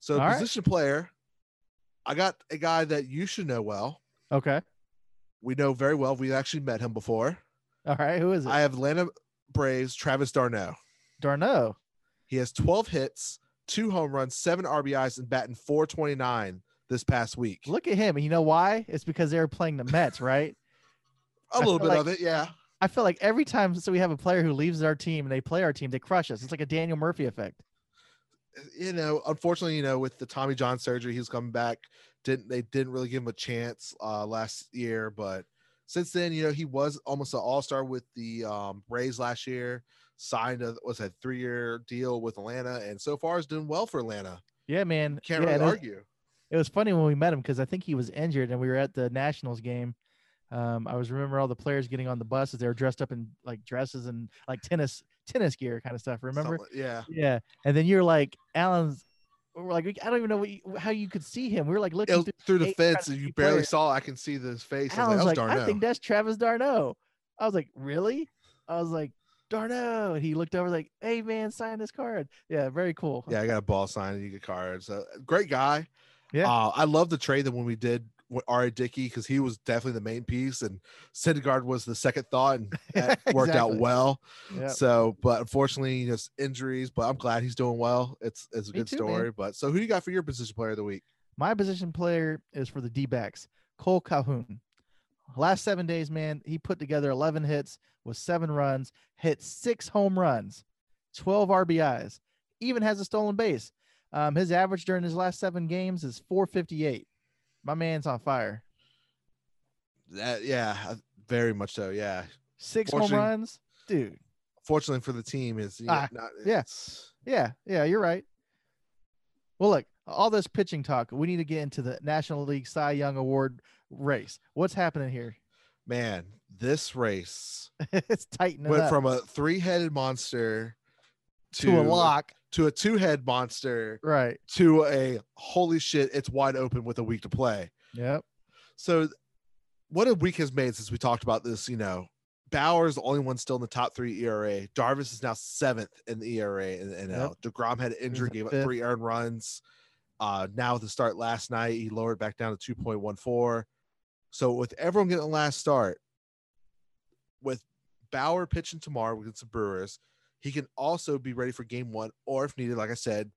So All right. position player, I got a guy that you should know well. Okay. We know very well. We've actually met him before. All right. Who is it? I have Atlanta Braves Travis d'Arnaud. d'Arnaud. He has 12 hits, two home runs, seven RBIs, and batting 429 this past week. Look at him. And you know why? It's because they were playing the Mets, [LAUGHS] right? a little bit like- of it, yeah. I feel like every time so we have a player who leaves our team and they play our team, they crush us. It's like a Daniel Murphy effect. You know, unfortunately, you know, with the Tommy John surgery, he's coming back. Didn't they didn't really give him a chance uh last year, but since then, you know, he was almost an all-star with the um Rays last year, signed a was a three-year deal with Atlanta, and so far is doing well for Atlanta. Yeah, man. Can't yeah, really and it was- argue. it was funny when we met him because I think he was injured and we were at the Nationals game. Um, I was remember all the players getting on the buses. They were dressed up in like dresses and like tennis tennis gear kind of stuff. Remember? Yeah. Yeah. And then you're like Alan's. We're like I don't even know what you, how you could see him. We were like looking It through. through the fence, and you barely players. saw. I can see his face. I was Alan's like, like, oh, I think that's Travis d'Arnaud. I was like, really? I was like, d'Arnaud. And he looked over like, hey man, sign this card. Yeah, very cool. Yeah, I got a ball sign. You get cards. Uh, great guy. Yeah. Uh, I love the trade that when we did R.A. Dickey because he was definitely the main piece, and Syndergaard was the second thought, and [LAUGHS] that worked out well. Yeah. So, but unfortunately, know, injuries. But I'm glad he's doing well. It's it's a Me good too, man. story. But so, who do you got for your position player of the week? My position player is for the D backs, Kole Calhoun. Last seven days, man, he put together 11 hits with seven runs, hit six home runs, 12 RBIs, even has a stolen base. Um, his average during his last seven games is 458. My man's on fire. That, yeah, very much so. Yeah. Six home runs, dude. Fortunately for the team, is Ah, not, yeah. Yeah, yeah, you're right. Well, look, all this pitching talk, we need to get into the National League Cy Young Award race. What's happening here? Man, this race [LAUGHS] it's tightening went up from a three-headed monster to, a lock. To a two-head monster Right. to a holy shit, it's wide open with a week to play. Yep. So, what a week has made since we talked about this. You know, Bauer's the only one still in the top three ERA. Darvish is now seventh in the ERA in the NL. Degrom had an injury, in gave up fifth. three earned runs. Uh, now with the start last night, he lowered back down to two point one four. So with everyone getting the last start, with Bauer pitching tomorrow against the Brewers, he can also be ready for game one, or if needed, like I said,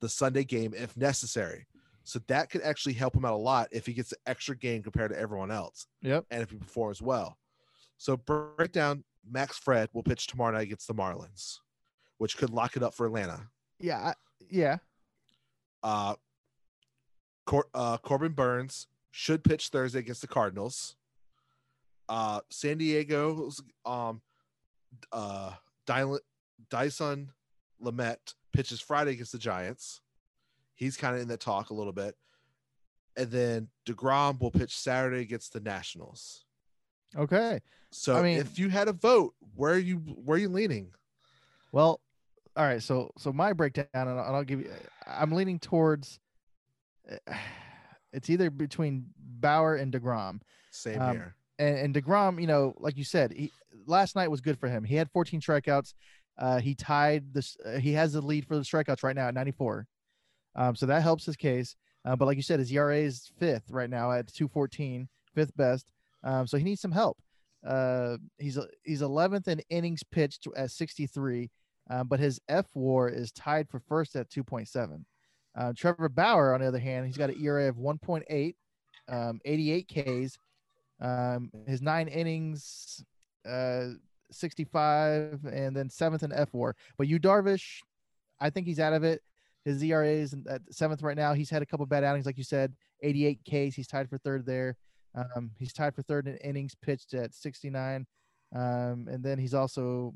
the Sunday game if necessary. So that could actually help him out a lot if he gets an extra game compared to everyone else Yep. and if he performs well. So break down Max Fried will pitch tomorrow night against the Marlins, which could lock it up for Atlanta. Yeah. Yeah. Uh, Cor- uh, Corbin Burnes should pitch Thursday against the Cardinals. Uh, San Diego's um, uh, Dylan, Dyson Lamet pitches Friday against the Giants. He's kind of in that talk a little bit. And then DeGrom will pitch Saturday against the Nationals. Okay. So I mean- if you had a vote, where are you where are you leaning? Well, all right. So, so my breakdown, and I'll, and I'll give you. I'm leaning towards. [SIGHS] It's either between Bauer and Degrom, Same Um, here. and, and Degrom. You know, like you said, he, last night was good for him. He had 14 strikeouts. Uh, he tied this. Uh, he has the lead for the strikeouts right now at 94. Um, so that helps his case. Uh, but like you said, his ERA is fifth right now at 214, fifth best. Um, so he needs some help. Uh, he's he's 11th in innings pitched at 63, um, but his F WAR is tied for first at 2.7. Uh, Trevor Bauer, on the other hand, he's got an ERA of 1.8, um, 88 Ks. Um, his nine innings, uh, 65, and then seventh in F4. But you Darvish, I think he's out of it. His ERA is at seventh right now. He's had a couple bad outings, like you said, 88 Ks. He's tied for third there. Um, he's tied for third in innings pitched at 69. Um, and then he's also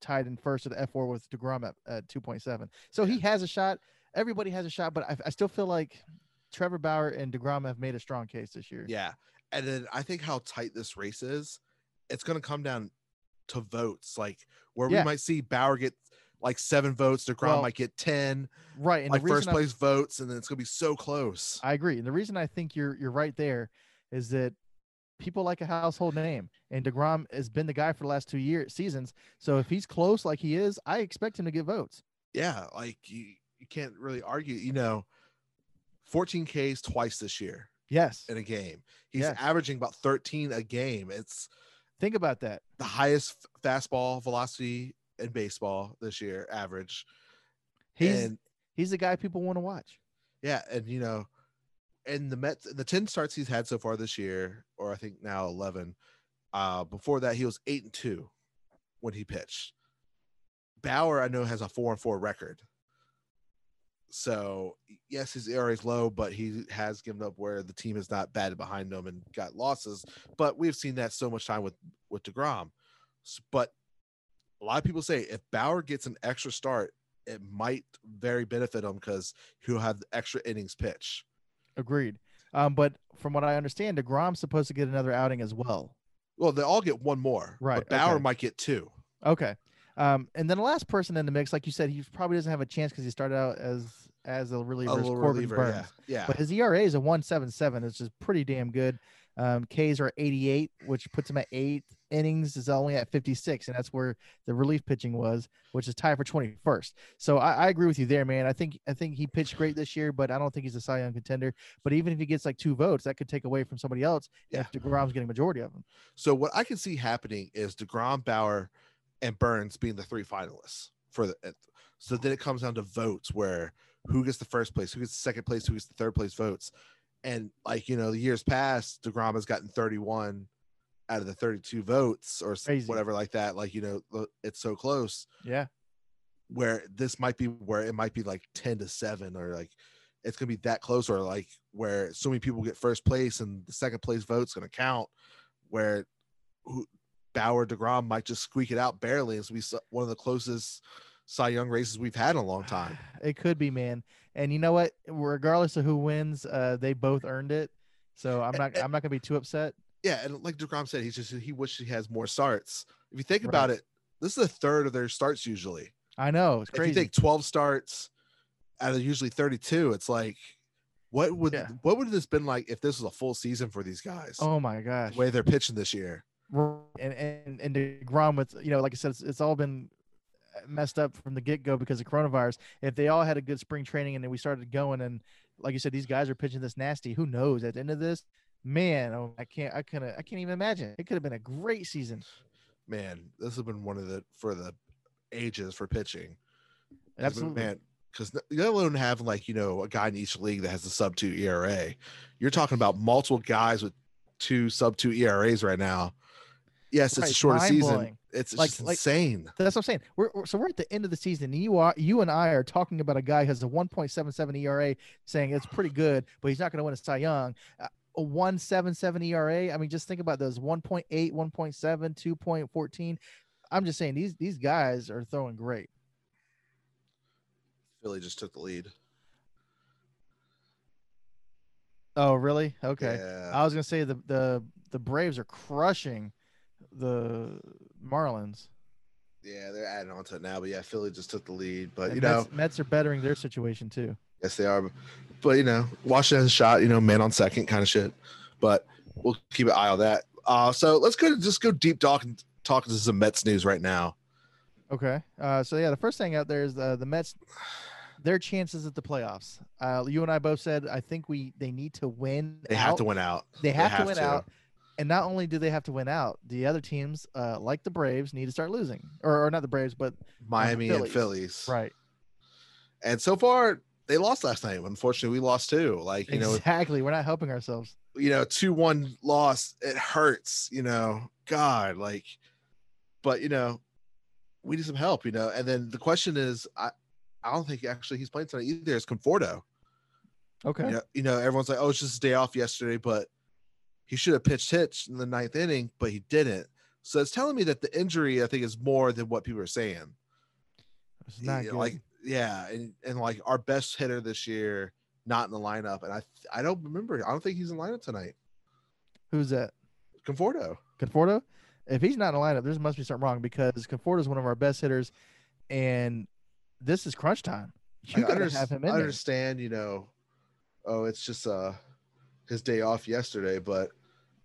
tied in first at F4 with DeGrom at, at 2.7. So he has a shot. Everybody has a shot, but I, I still feel like Trevor Bauer and DeGrom have made a strong case this year. Yeah. And then I think how tight this race is, it's gonna come down to votes. Like where Yeah. we might see Bauer get like seven votes, DeGrom Well, might get 10, Right. And like first place votes, and then it's gonna be so close. I agree. And the reason I think you're you're right there is that people like a household name, and Degrom has been the guy for the last two years seasons. So if he's close like he is, I expect him to get votes. yeah, like you, you can't really argue, you know, 14 Ks twice this year Yes. in a game. He's Yes. averaging about 13 a game. It's Think about that. the highest fastball velocity in baseball this year, average. He's and he's the guy people want to watch. yeah, and you know, and the Mets, the 10 starts he's had so far this year, or I think now 11. Uh, before that, he was eight and two when he pitched. Bauer, I know, has a four and four record. So yes, his ERA is low, but he has given up where the team has not batted behind him and got losses. But we've seen that so much time with with Degrom. But a lot of people say if Bauer gets an extra start, it might very benefit him because he'll have the extra innings pitch. Agreed. Um, but from what I understand, Degrom's supposed to get another outing as well. Well, they all get one more, Right, But Bauer okay. might get two. Okay. Um, and then the last person in the mix, like you said, he probably doesn't have a chance because he started out as as a reliever, A Corbin reliever, Burnes. yeah, yeah. But his ERA is a 177, which is pretty damn good. Um, Ks are 88, which puts him at eight innings, is only at 56, and that's where the relief pitching was, which is tied for 21st. So I, I agree with you there, man. I think I think he pitched great this year, but I don't think he's a Cy Young contender. But even if he gets like two votes, that could take away from somebody else Yeah. if Degrom's getting majority of them. So what I can see happening is Degrom, Bauer, and Burnes being the three finalists for the. So then it comes down to votes where who gets the first place, who gets the second place, who gets the third place votes, and like you know, the years past, Degrom has gotten thirty-one out of the thirty-two votes or Crazy. whatever like that. Like you know, it's so close Yeah. where this might be where it might be like ten to seven or like it's gonna be that close or like where so many people get first place and the second place vote's gonna count where who, Bauer Degrom might just squeak it out barely as we saw one of the closest Cy Young races we've had in a long time. [SIGHS] It could be, man. And you know what? Regardless of who wins, uh, they both earned it. So I'm not. I'm not gonna be too upset. Yeah, and like Degrom said, he's just he wishes he has more starts. If you think about it, this is a third of their starts usually. I know it's If crazy. you take 12 starts out of usually 32, it's like what would Yeah. what would this been like if this was a full season for these guys? oh my gosh. the way they're pitching this year. and and and Degrom with you know, like I said, it's, it's all been messed up from the get go because of coronavirus. If they all had a good spring training and then we started going, and like you said, these guys are pitching this nasty. Who knows? At the end of this, man, oh, I can't, I couldn't, I can't even imagine. It could have been a great season. Man, this has been one of the for the ages for pitching. Absolutely. man. Because let alone have like you know a guy in each league that has a sub two ERA, you're talking about multiple guys with two sub two ERAs right now. Yes, it's Right, a shorter season. It's, it's Like- just like- insane. That's what I'm saying. We're, we're- so we're at the end of the season. And you are you and I are talking about a guy who has a 1.77 ERA, saying it's pretty good, but he's not going to win a Cy Young. Uh, A 1.77 ERA. I mean, just think about those 1.8, 1.7, 2.14. I'm just saying these these guys are throwing great. Philly just took the lead. Oh, really? Okay. Yeah. I was gonna say the the the Braves are crushing the Marlins. Yeah, they're adding on to it now, but yeah, Philly just took the lead. But And you know, Mets, Mets are bettering their situation too. yes, they are. But you know, Washington shot. You know, man on second kind of shit. But we'll keep an eye on that. Uh, so let's go just go deep talking talking to some Mets news right now. Okay. Uh, so yeah, the first thing out there is uh, the Mets. Their chances at the playoffs. Uh, you and I both said I think we they need to win. They have to win out. They have, to win out. And not only do they have to win out, the other teams, uh, like the Braves, need to start losing, or, or not the Braves, but Miami and Phillies. Phillies. right, And so far, they lost last night. Unfortunately, we lost too. Like you know, [LAUGHS] exactly. We're not helping ourselves. you know, two one loss. It hurts. You know, God, like, but you know, we need some help. You know, and then the question is, I, I don't think actually he's playing tonight either. It's Conforto. Okay. You know, you know, everyone's like, oh, it's just a day off yesterday, but he should have pitched hits in the ninth inning, but he didn't. So it's telling me that the injury, I think, is more than what people are saying. It's not Yeah, good. like, yeah, and, and like our best hitter this year, not in the lineup, and I I don't remember. I don't think he's in lineup tonight. Who's that? Conforto. Conforto. If he's not in the lineup, there must be something wrong because Conforto is one of our best hitters, and this is crunch time. You I gotta underst- have him I in there. understand, you know, oh, it's just uh his day off yesterday, but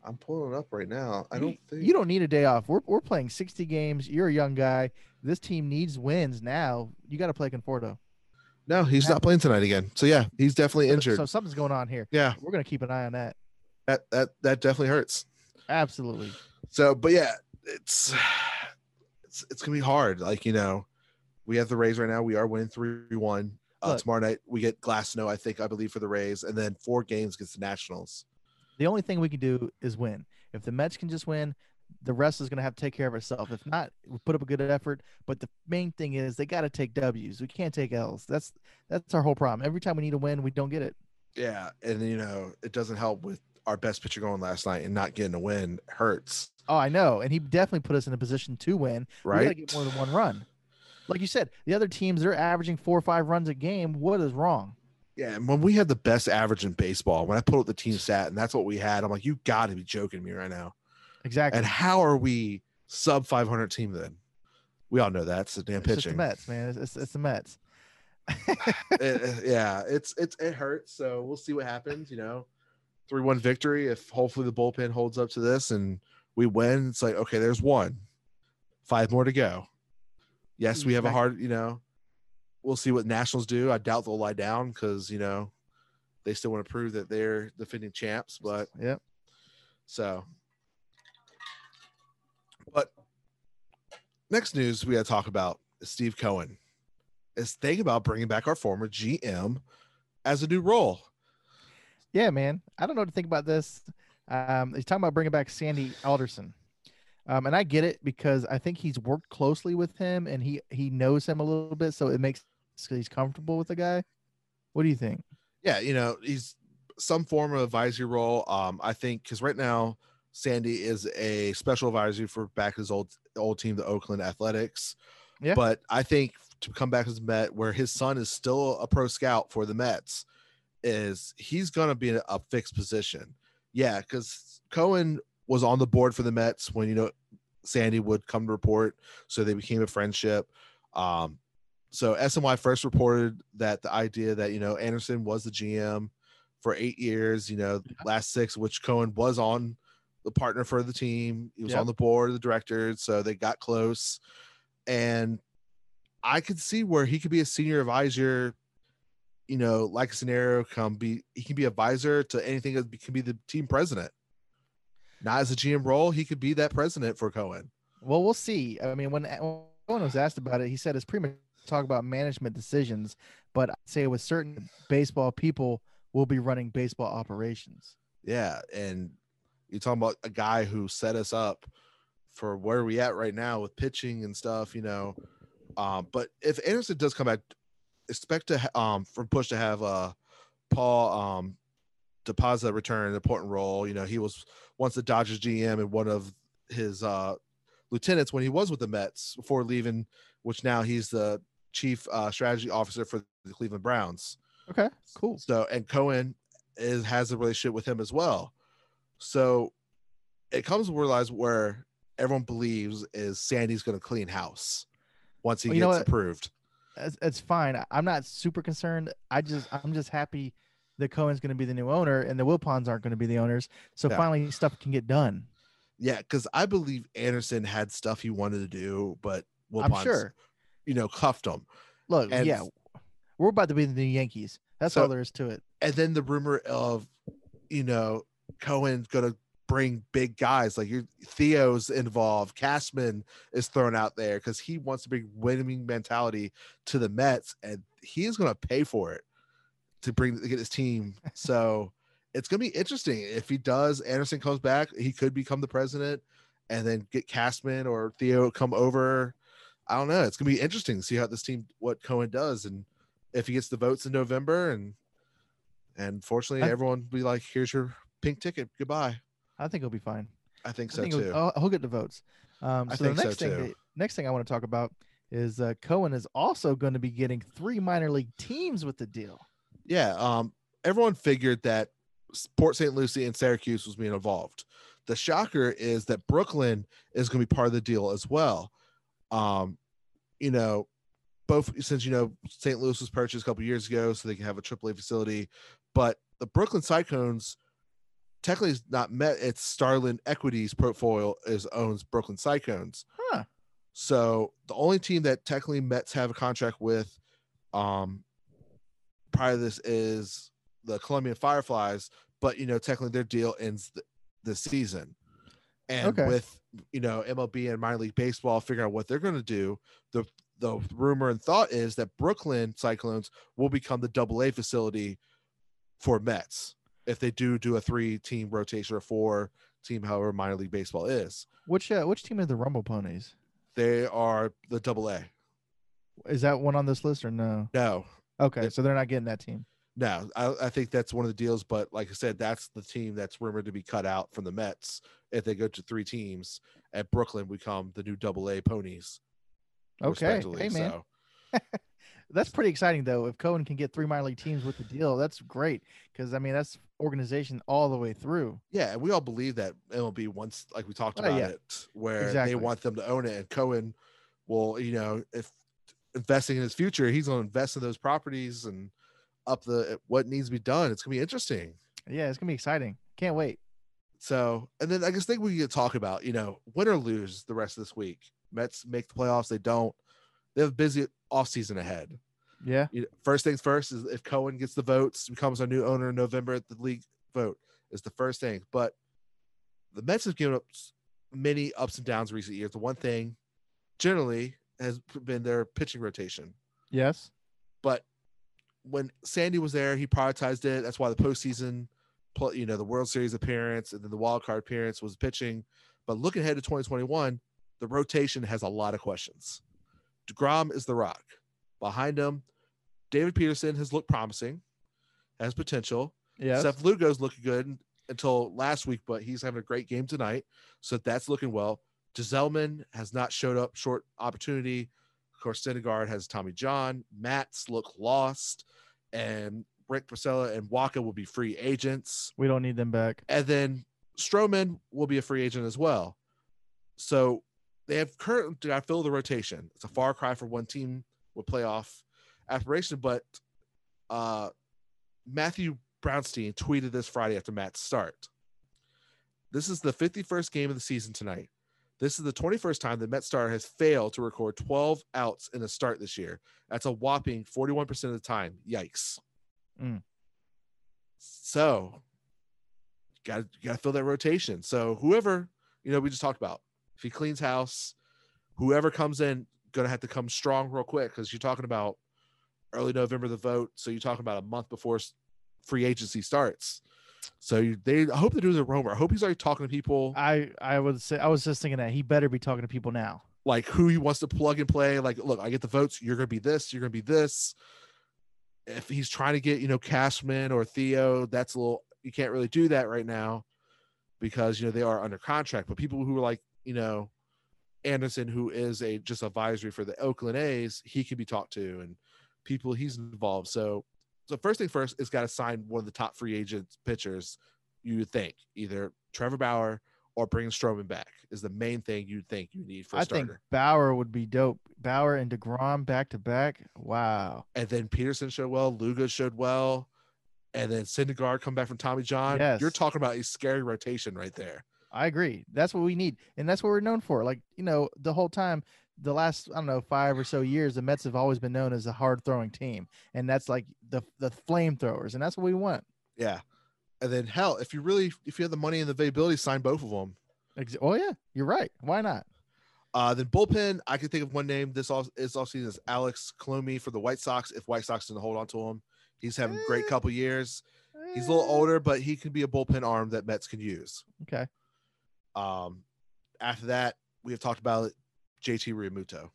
I'm pulling it up right now. I don't think You don't need a day off. We're, we're playing 60 games. You're a young guy. This team needs wins now. You got to play Conforto. no, he's not playing tonight again. So yeah, he's definitely So- injured. So something's going on here. yeah, We're going to keep an eye on that. that that that definitely hurts. Absolutely. So, but yeah, it's it's it's gonna be hard. Like you know, we have the Rays right now. We are winning three one. Uh, Look. tomorrow night we get Glasnow, I think, I believe, for the Rays, and then four games against the Nationals. The only thing we can do is win. If the Mets can just win, the rest is going to have to take care of itself. If not, we put up a good effort. But the main thing is they got to take W's. We can't take L's. That's that's our whole problem. Every time we need a win, we don't get it. Yeah, and you know, it doesn't help with our best pitcher going last night and not getting a win hurts, Oh, I know. And he definitely put us in a position to win. Right, We got to get more than one run. Like you said, the other teams they're averaging four or five runs a game. What is wrong? Yeah, and when we had the best average in baseball, when I pulled up the team stat and that's what we had, I'm like, you got to be joking me right now. Exactly. And how are we sub 500 team then? We all know that. It's the damn pitching. It's the. Mets, man. It's, it's, it's the Mets. [LAUGHS] It- yeah, it's it's it hurts. So we'll see what happens. You know, three one victory. If hopefully the bullpen holds up to this and we win, it's like okay, there's one, five more to go. Yes, we have a hard. You know, we'll see what Nationals do. I doubt they'll lie down because you know they still want to prove that they're defending champs. But yeah. so, but next news we got to talk about is Steve Cohen is thinking about bringing back our former GM as a new role. Yeah, man. I don't know what to think about this. Um, he's talking about bringing back Sandy Alderson. Um, and I get it because I think he's worked closely with him and he he knows him a little bit, so it makes he's comfortable with the guy. What do you think? Yeah, you know, he's some form of advisory role. Um, I think because right now Sandy is a special advisory for back his old old team, the Oakland Athletics. Yeah. But I think to come back as a Met, where his son is still a pro scout for the Mets, is he's going to be in a fixed position. Yeah, because Cohen was on the board for the Mets when you know Sandy would come to report, so they became a friendship. Um, so SNY first reported that the idea that you know Anderson was the GM for eight years, you know, last six, which Cohen was on the partner for the team. He was Yep. on the board of the directors, so they got close. And I could see where he could be a senior advisor, you know, like a scenario come be he can be advisor to anything that can be the team president. Not as a GM role, he could be that president for Cohen. Well, we'll see. I mean, when when Cohen was asked about it, he said it's premature to talk about management decisions, but I'd say with certain baseball people will be running baseball operations. Yeah, and you're talking about a guy who set us up for where we at right now with pitching and stuff, you know. Um, but if Anderson does come back, expect to ha- um from Push to have uh Paul um DePodesta return an important role. You know, he was once the Dodgers GM and one of his uh lieutenants when he was with the Mets before leaving, which now he's the chief uh, strategy officer for the Cleveland Browns. Okay, cool. So and Cohen is has a relationship with him as well. So it comes to realize where everyone believes is Sandy's going to clean house once he Well, gets approved. It's, it's fine. I'm not super concerned. I just I'm just happy that Cohen's going to be the new owner and the Wilpons aren't going to be the owners. So Yeah. finally, stuff can get done. Yeah, because I believe Anderson had stuff he wanted to do, but I'm sure. you know, cuffed him. Look, And- yeah, we're about to be the new Yankees. That's So- all there is to it. And then the rumor of, you know, Cohen's going to bring big guys like your Theo's involved. Cashman is thrown out there because he wants to bring winning mentality to the Mets, and he is going to pay for it to bring to get his team. [LAUGHS] So it's going to be interesting if he does. Anderson comes back, he could become the president, and then get Cashman or Theo come over. I don't know. It's going to be interesting to see how this team what Cohen does and if he gets the votes in November and and fortunately I- everyone will be like, here's your pink ticket. Goodbye. I think he'll be fine. I think I so think too. he'll, he'll get the votes. Um, I so the so, next thing, too. next thing I want to talk about is uh, Cohen is also going to be getting three minor league teams with the deal. Yeah. Um, everyone figured that Port St. Lucie and Syracuse was being involved. The shocker is that Brooklyn is going to be part of the deal as well. Um, you know, both since you know St. Louis was purchased a couple years ago, so they can have a AAA facility, but the Brooklyn Cyclones technically is not met. It's Sterling Equities portfolio is owns Brooklyn Cyclones. Huh. So the only team that technically Mets have a contract with, um, prior to this is the Colombian Fireflies, but you know technically their deal ends th- this season. And Okay. with you know MLB and minor league baseball figuring out what they're going to do, the the rumor and thought is that Brooklyn Cyclones will become the Double A facility for Mets if they do do a three team rotation or four team, however minor league baseball is. Which uh, which team is the Rumble Ponies? They are the Double A. Is that one on this list or no? No, Okay, Yep. so they're not getting that team. No, I, I think that's one of the deals. But like I said, that's the team that's rumored to be cut out from the Mets if they go to three teams. At Brooklyn, We become the new Double A ponies. Okay, hey man, So, [LAUGHS] that's pretty exciting though. If Cohen can get three minor league teams with the deal, that's great because I mean that's organization all the way through. yeah, and we all believe that MLB once, like we talked Oh, about yeah. it, where Exactly. they want them to own it, and Cohen will, you know, if investing in his future, he's going to invest in those properties and up the what needs to be done. It's going to be interesting. Yeah, it's gonna be exciting. Can't wait. So, and then I guess think we could talk about, you know, win or lose the rest of this week. Mets make the playoffs. They don't. They have a busy offseason ahead. Yeah, You know, first things first is if Cohen gets the votes, becomes our new owner in November the league vote is the first thing. But the Mets have given up many ups and downs recent years. The one thing generally has been their pitching rotation. yes, But when Sandy was there, he prioritized it. That's why the postseason, you know, the World Series appearance and then the wild card appearance was pitching. But looking ahead to 2021, the rotation has a lot of questions. DeGrom is the rock. Behind him, David Peterson has looked promising, has potential. Yeah. Seth Lugo's looking good until last week, but he's having a great game tonight. So that's looking well. Gsellman has not showed up short opportunity. Of course, Syndergaard has Tommy John. Matz look lost, and Rick Porcello and Wacha will be free agents. We don't need them back. And then Stroman will be a free agent as well. So they have current got to fill the rotation. It's a far cry for one team with playoff aspiration, but uh, Matthew Brownstein tweeted this Friday after Matz start. This is the 51st game of the season tonight. This is the 21st time the Met star has failed to record 12 outs in a start this year. That's a whopping 41% of the time. Yikes. Mm. So, got got to fill that rotation. So, whoever, you know, we just talked about, if he cleans house, whoever comes in, going to have to come strong real quick because you're talking about early November the vote. So, you're talking about a month before free agency starts. So they I hope they're doing their homework. I hope he's already talking to people I I would say I was just thinking that he better be talking to people now. like who he wants to plug and play. Like, look, I get the votes. You're gonna be this. You're gonna be this. If he's trying to get you know Cashman or Theo, that's a little. You can't really do that right now because you know they are under contract. But people who are like you know Anderson, who is a just advisory for the Oakland A's, he can be talked to, and people he's involved. So, so first thing first is got to sign one of the top free agent pitchers. You would think either Trevor Bauer or bringing Stroman back is the main thing you'd think you need for a I starter. think Bauer would be dope. Bauer and Degrom back to back. Wow. and then Peterson showed well, Lugo showed well, and then Syndergaard come back from Tommy John. You're talking about a scary rotation right there. I agree. That's what we need, and that's what we're known for. Like you know, the whole time, the last I don't know five or so years, the Mets have always been known as a hard throwing team, and that's like the the flamethrowers, and that's what we want. Yeah. And then hell, if you really if you have the money and the availability, sign both of them. Ex- Oh yeah, you're right. Why not? Uh, then bullpen, I can think of one name this all is all season is Alex Colomé for the White Sox. If White Sox didn't hold on to him, he's having a great Eh. couple years. He's a little Eh, older, but he can be a bullpen arm that Mets can use. Okay. Um, after that, we have talked about it, JT Realmuto.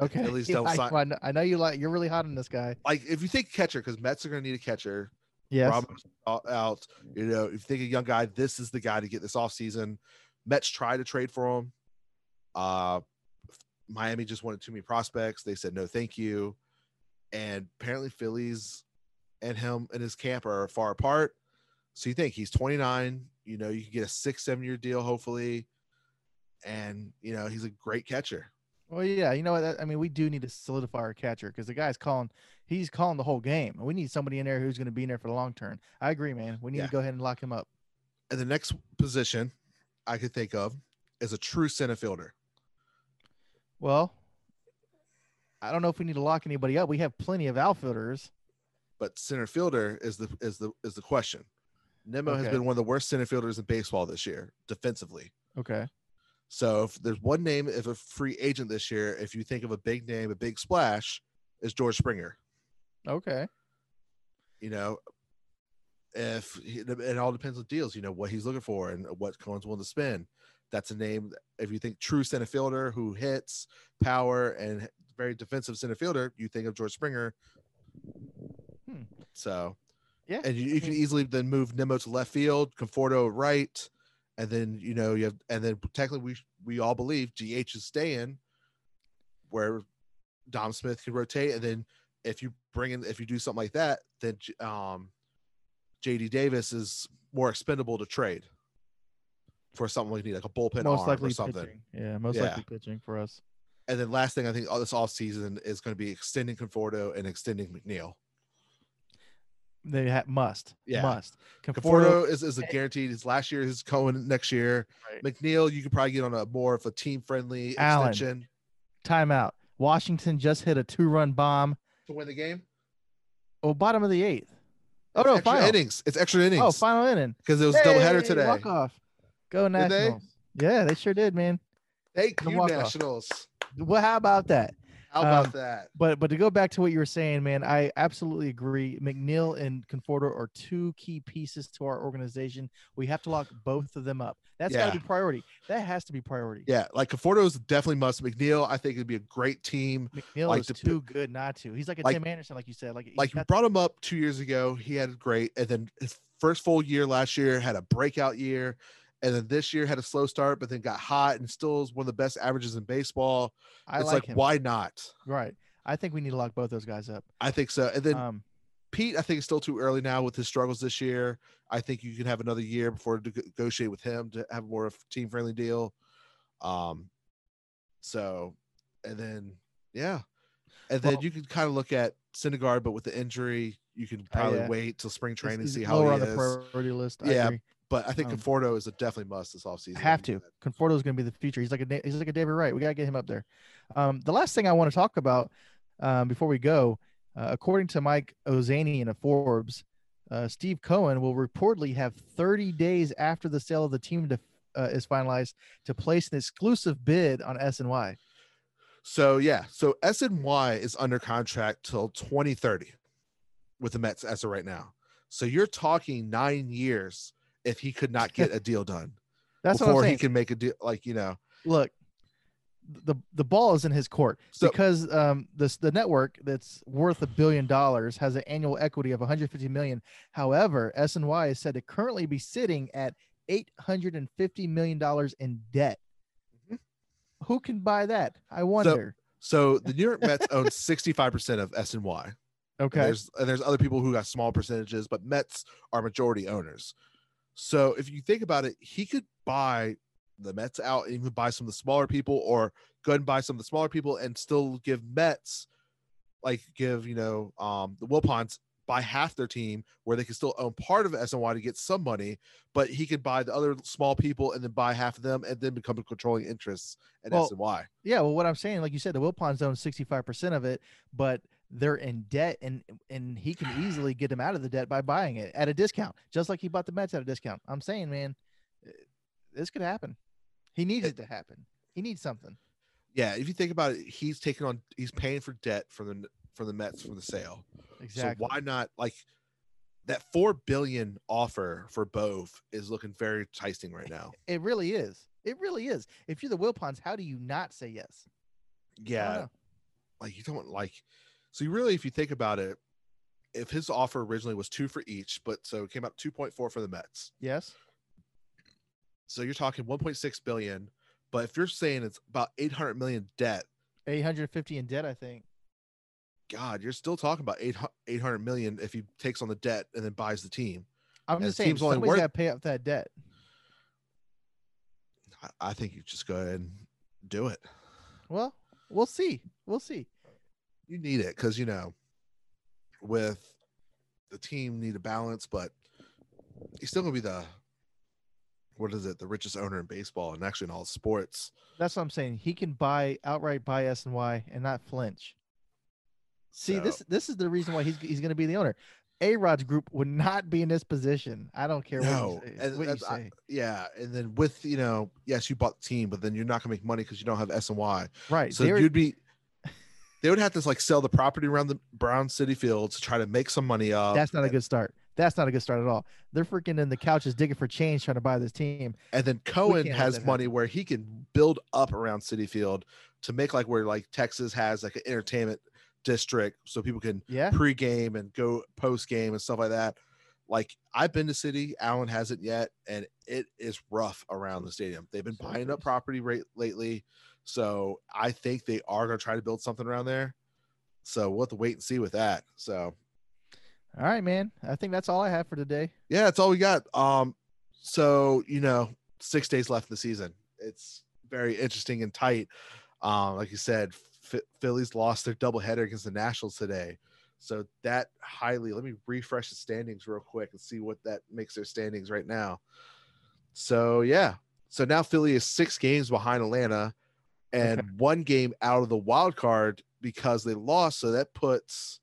Okay. At least [LAUGHS] don't I, sign- I know, I know you like. You're really hot on this guy. Like if you think catcher, because Mets are going to need a catcher. Yes. Roberts out- out. You know, if you think a young guy, this is the guy to get this offseason. Mets tried to trade for him. Uh, Miami just wanted too many prospects. They said no, thank you. And apparently, Phillies and him and his camp are far apart. So you think he's 29. You know, you can get a six, seven year deal, hopefully. And you know, he's a great catcher. Well, yeah. You know what? I mean, we do need to solidify our catcher because the guy's calling. He's calling the whole game. We need somebody in there who's going to be in there for the long term. I agree, man. We need Yeah. to go ahead and lock him up. And the next position I could think of is a true center fielder. Well, I don't know if we need to lock anybody up. We have plenty of outfielders. but center fielder is the is the is the question. Nimmo has been one of the worst center fielders in baseball this year, defensively. Okay. So if there's one name, if a free agent this year, if you think of a big name, a big splash, is George Springer. Okay. You know, if he, it all depends on deals, you know what he's looking for and what Cohen's willing to spend. That's a name. If you think true center fielder who hits power and very defensive center fielder, you think of George Springer. Hmm. So Yeah. and you, you can easily then move Nimmo to left field, Conforto right, and then you know you have and then technically we we all believe GH is staying where Dom Smith can rotate, and then if you bring in if you do something like that, then um JD Davis is more expendable to trade for something we need like a bullpen most arm likely or something. pitching. Yeah, most Yeah. likely pitching for us. And then last thing I think all this off season is going to be extending Conforto and extending McNeil. They must. Yeah. Must. Conforto is, is a guaranteed. His last year, his Cohen next year. Right. McNeil, you could probably get on a more of a team friendly Allen. extension Timeout. Washington just hit a two-run bomb. to win the game. Oh, bottom of the eighth. Oh It's no, final. innings. It's extra oh, innings. Oh, final inning. because it was a doubleheader Hey, today. Walk off. Go Did they? Nationals. Yeah, they sure did, man. Thank you. Nationals. Well, how about that? How about Um, that? But but to go back to what you were saying, man, I absolutely agree. McNeil and Conforto are two key pieces to our organization. We have to lock both of them up. That's got to be priority. That has to be priority. Yeah, like Conforto is definitely must. McNeil, I think it'd be a great team. McNeil Like is to too good not to. He's like a like- Tim Anderson, like you said. Like Like you brought him up two years ago, he had great, and then his first full year last year had a breakout year, and then this year had a slow start, but then got hot and still is one of the best averages in baseball. I it's like, like, why not? Right. I think we need to lock both those guys up. I think so. And then Um, Pete, I think it's still too early now with his struggles this year. I think you can have another year before to negotiate with him to have more of a team friendly deal. Um, so, and then yeah, and then Well- you can kind of look at Syndergaard, but with the injury, you can probably yeah. wait till spring training and he's see how he on is. the priority list. I Yeah, agree. But I think um, Conforto is a definitely must this offseason. have to. Conforto is going to be the future. He's like a he's like a David Wright. We got to get him up there. Um, the last thing I want to talk about um, before we go, uh, according to Mike Ozanian of Forbes, uh, Steve Cohen will reportedly have 30 days after the sale of the team to, uh, is finalized to place an exclusive bid on SNY. So yeah, so SNY is under contract till 2030 with the Mets as of right now. So you're talking nine years if he could not get a deal done [LAUGHS] That's what I'm before he can make a deal. Like you know, Look, the the ball is in his court So- because um this the network that's worth a billion dollars has an annual equity of 150 million. However, SNY is said to currently be sitting at 850 million dollars in debt. Mhm. Who can buy that? I wonder. so so the New York Mets own 65 percent of SNY. And okay. There's and there's other people who got small percentages, but Mets are majority owners. So if you think about it, he could buy the Mets out and even buy some of the smaller people, or go and buy some of the smaller people and still give Mets like give you know um the Wilpons buy half their team where they can still own part of SNY to get some money, but he could buy the other small people and then buy half of them and then become a controlling interest in Well, SNY. Yeah, well, what I'm saying, like you said, the Wilpons own 65% of it, but they're in debt, and and he can easily get them out of the debt by buying it at a discount, just like he bought the Mets at a discount. I'm saying, man, eh, this could happen. He needs it to happen. He needs something. Yeah, if you think about it, he's taking on he's paying for debt from the from the Mets for the sale. Exactly. So why not like that four billion offer for both is looking very enticing right now. It really is. It really is. If you're the Wilpons, how do you not say yes? Yeah, like you don't like so you really if you think about it, if his offer originally was two for each, but so it came up 2.4 for the Mets. Yes. So you're talking 1.6 billion, but if you're saying it's about 800 million debt, 850 in debt, I think. God, you're still talking about 800 800 million if he takes on the debt and then buys the team. I'm And just the saying, team's only somebody's worth- got to pay up that debt. I think you just go ahead and do it. Well, we'll see. We'll see. You need it because you know with the team need a balance but he's still gonna be the what is it the richest owner in baseball and actually in all sports That's what I'm saying. He can buy outright buy SNY and not flinch. See, So- this this is the reason why he's he's to be the owner. A Rod's group would not be in this position. I don't care No, what you say. and What you that's- I- yeah and then with you know yes you bought the team but then you're not gonna make money because you don't have SNY right. so you'd be they would have to like sell the property around the brown Citi Field to try to make some money up that's not a good start. That's not a good start at all. They're freaking in the couches digging for change trying to buy this team. and then cohen has money happen. where he can build up around Citi Field to make like where like texas has like an entertainment district so people can Yeah. pre-game and go post-game and stuff like that. Like I've been to City, Allen hasn't yet, and it is rough around the stadium. They've been So buying up property rate lately, so I think they are going to try to build something around there. So we'll have to wait and see with that. So All right, man. I think that's all I have for today. yeah, that's all we got. Um, so you know, six days left in the season. It's very interesting and tight. Um, like you said, Ph- Phillies lost their doubleheader against the Nationals today. So that highly, let me refresh the standings real quick and see what that makes their standings right now. So yeah, so now Philly is six games behind Atlanta and Okay. one game out of the wild card because they lost. So that puts,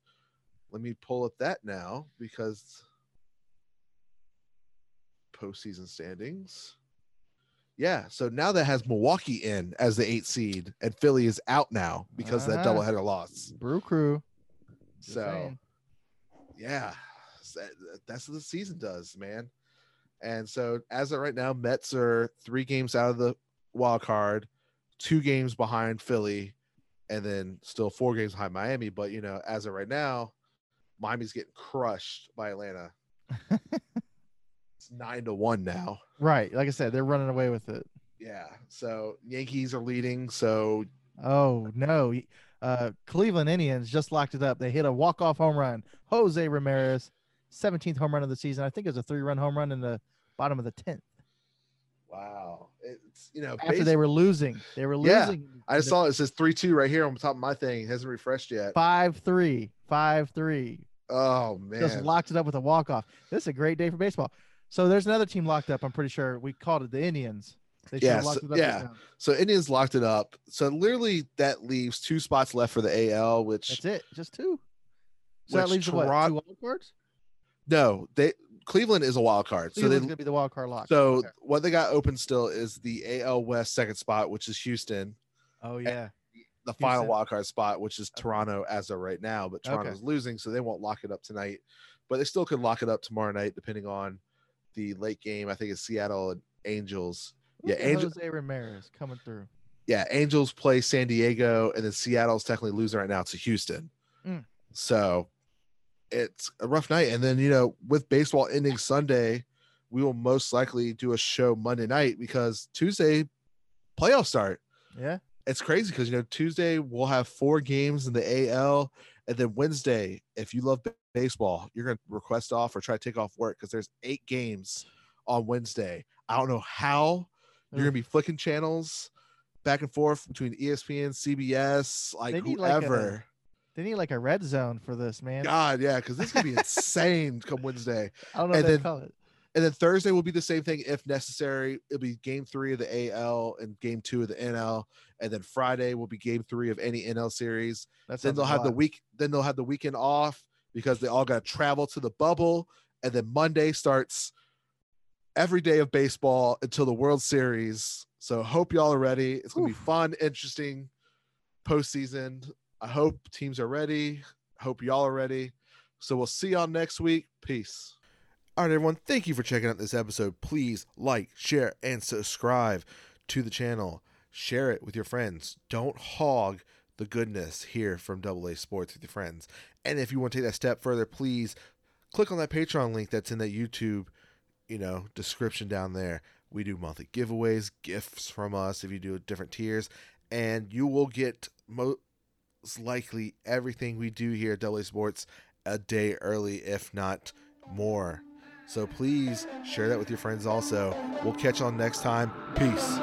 let me pull up that now because postseason standings. Yeah, so now that has Milwaukee in as the eight seed, and Philly is out now because of that Ah. doubleheader loss. Brew Crew. Just So, saying. yeah, that's what the season does, man. And so, as of right now, Mets are three games out of the wild card, two games behind Philly, and then still four games behind Miami. But you know, as of right now, Miami's getting crushed by Atlanta. it's nine to one now. Right. Like I said, they're running away with it. Yeah. So Yankees are leading. So Oh no. Uh, Cleveland Indians just locked it up. They hit a walk-off home run. Jose Ramirez, 17th home run of the season. I think it was a three-run home run in the bottom of the 10th. wow, it's you know After they were losing, they were losing. Yeah. I just saw it says three two right here on top of my thing. It hasn't refreshed yet. five three, five three. Oh man. Just locked it up with a walk-off. This is a great day for baseball. So there's another team locked up. I'm pretty sure we called it the Indians. They Yeah, so- it up. yeah. right. So Indians locked it up. So literally that leaves two spots left for the AL, which That's it. Just two. So that leaves the what? Two wild cards. no, they Cleveland is a wild card. So Cleveland's they gonna be the wild card lock. so Okay. what they got open still is the AL West second spot, which is Houston. Oh yeah. The final wild card spot, which is Okay. Toronto as of right now, but Okay. Toronto's losing, so they won't lock it up tonight. But they still could lock it up tomorrow night, depending on the late game. I think it's Seattle and Angels. Yeah, Look at Angel- Jose Ramirez coming through. yeah, Angels play San Diego, and then Seattle's technically losing right now to Houston. Mm. So it's a rough night. And then, you know, with baseball ending Sunday, we will most likely do a show Monday night because Tuesday playoff start. Yeah. It's crazy because, you know, Tuesday we'll have four games in the AL. And then Wednesday, if you love baseball, you're going to request off or try to take off work because there's eight games on Wednesday. I don't know how you're gonna be mm. flicking channels back and forth between ESPN, CBS, like need, like, a- whoever. They need like a red zone for this, man. God, yeah, because this could be [LAUGHS] insane come Wednesday. I don't know and what they then- call it. And then Thursday will be the same thing if necessary. It'll be game three of the AL and game two of the NL. And then Friday will be game three of any NL series. That's Then they'll have the week, then they'll have the weekend off because they all got to travel to the bubble. And then Monday starts every day of baseball until the World Series. So hope y'all are ready. It's gonna be fun, interesting postseason. I hope teams are ready. Hope y'all are ready. So we'll see y'all next week. Peace. All right, everyone. Thank you for checking out this episode. Please like, share, and subscribe to the channel. Share it with your friends. Don't hog the goodness here from Double A Sports with your friends. And if you want to take that step further, please click on that Patreon link that's in that YouTube, you know, description down there. We do monthly giveaways, gifts from us if you do different tiers, and you will get most likely everything we do here at Double A Sports a day early, if not more. So please share that with your friends also. We'll catch on next time. Peace.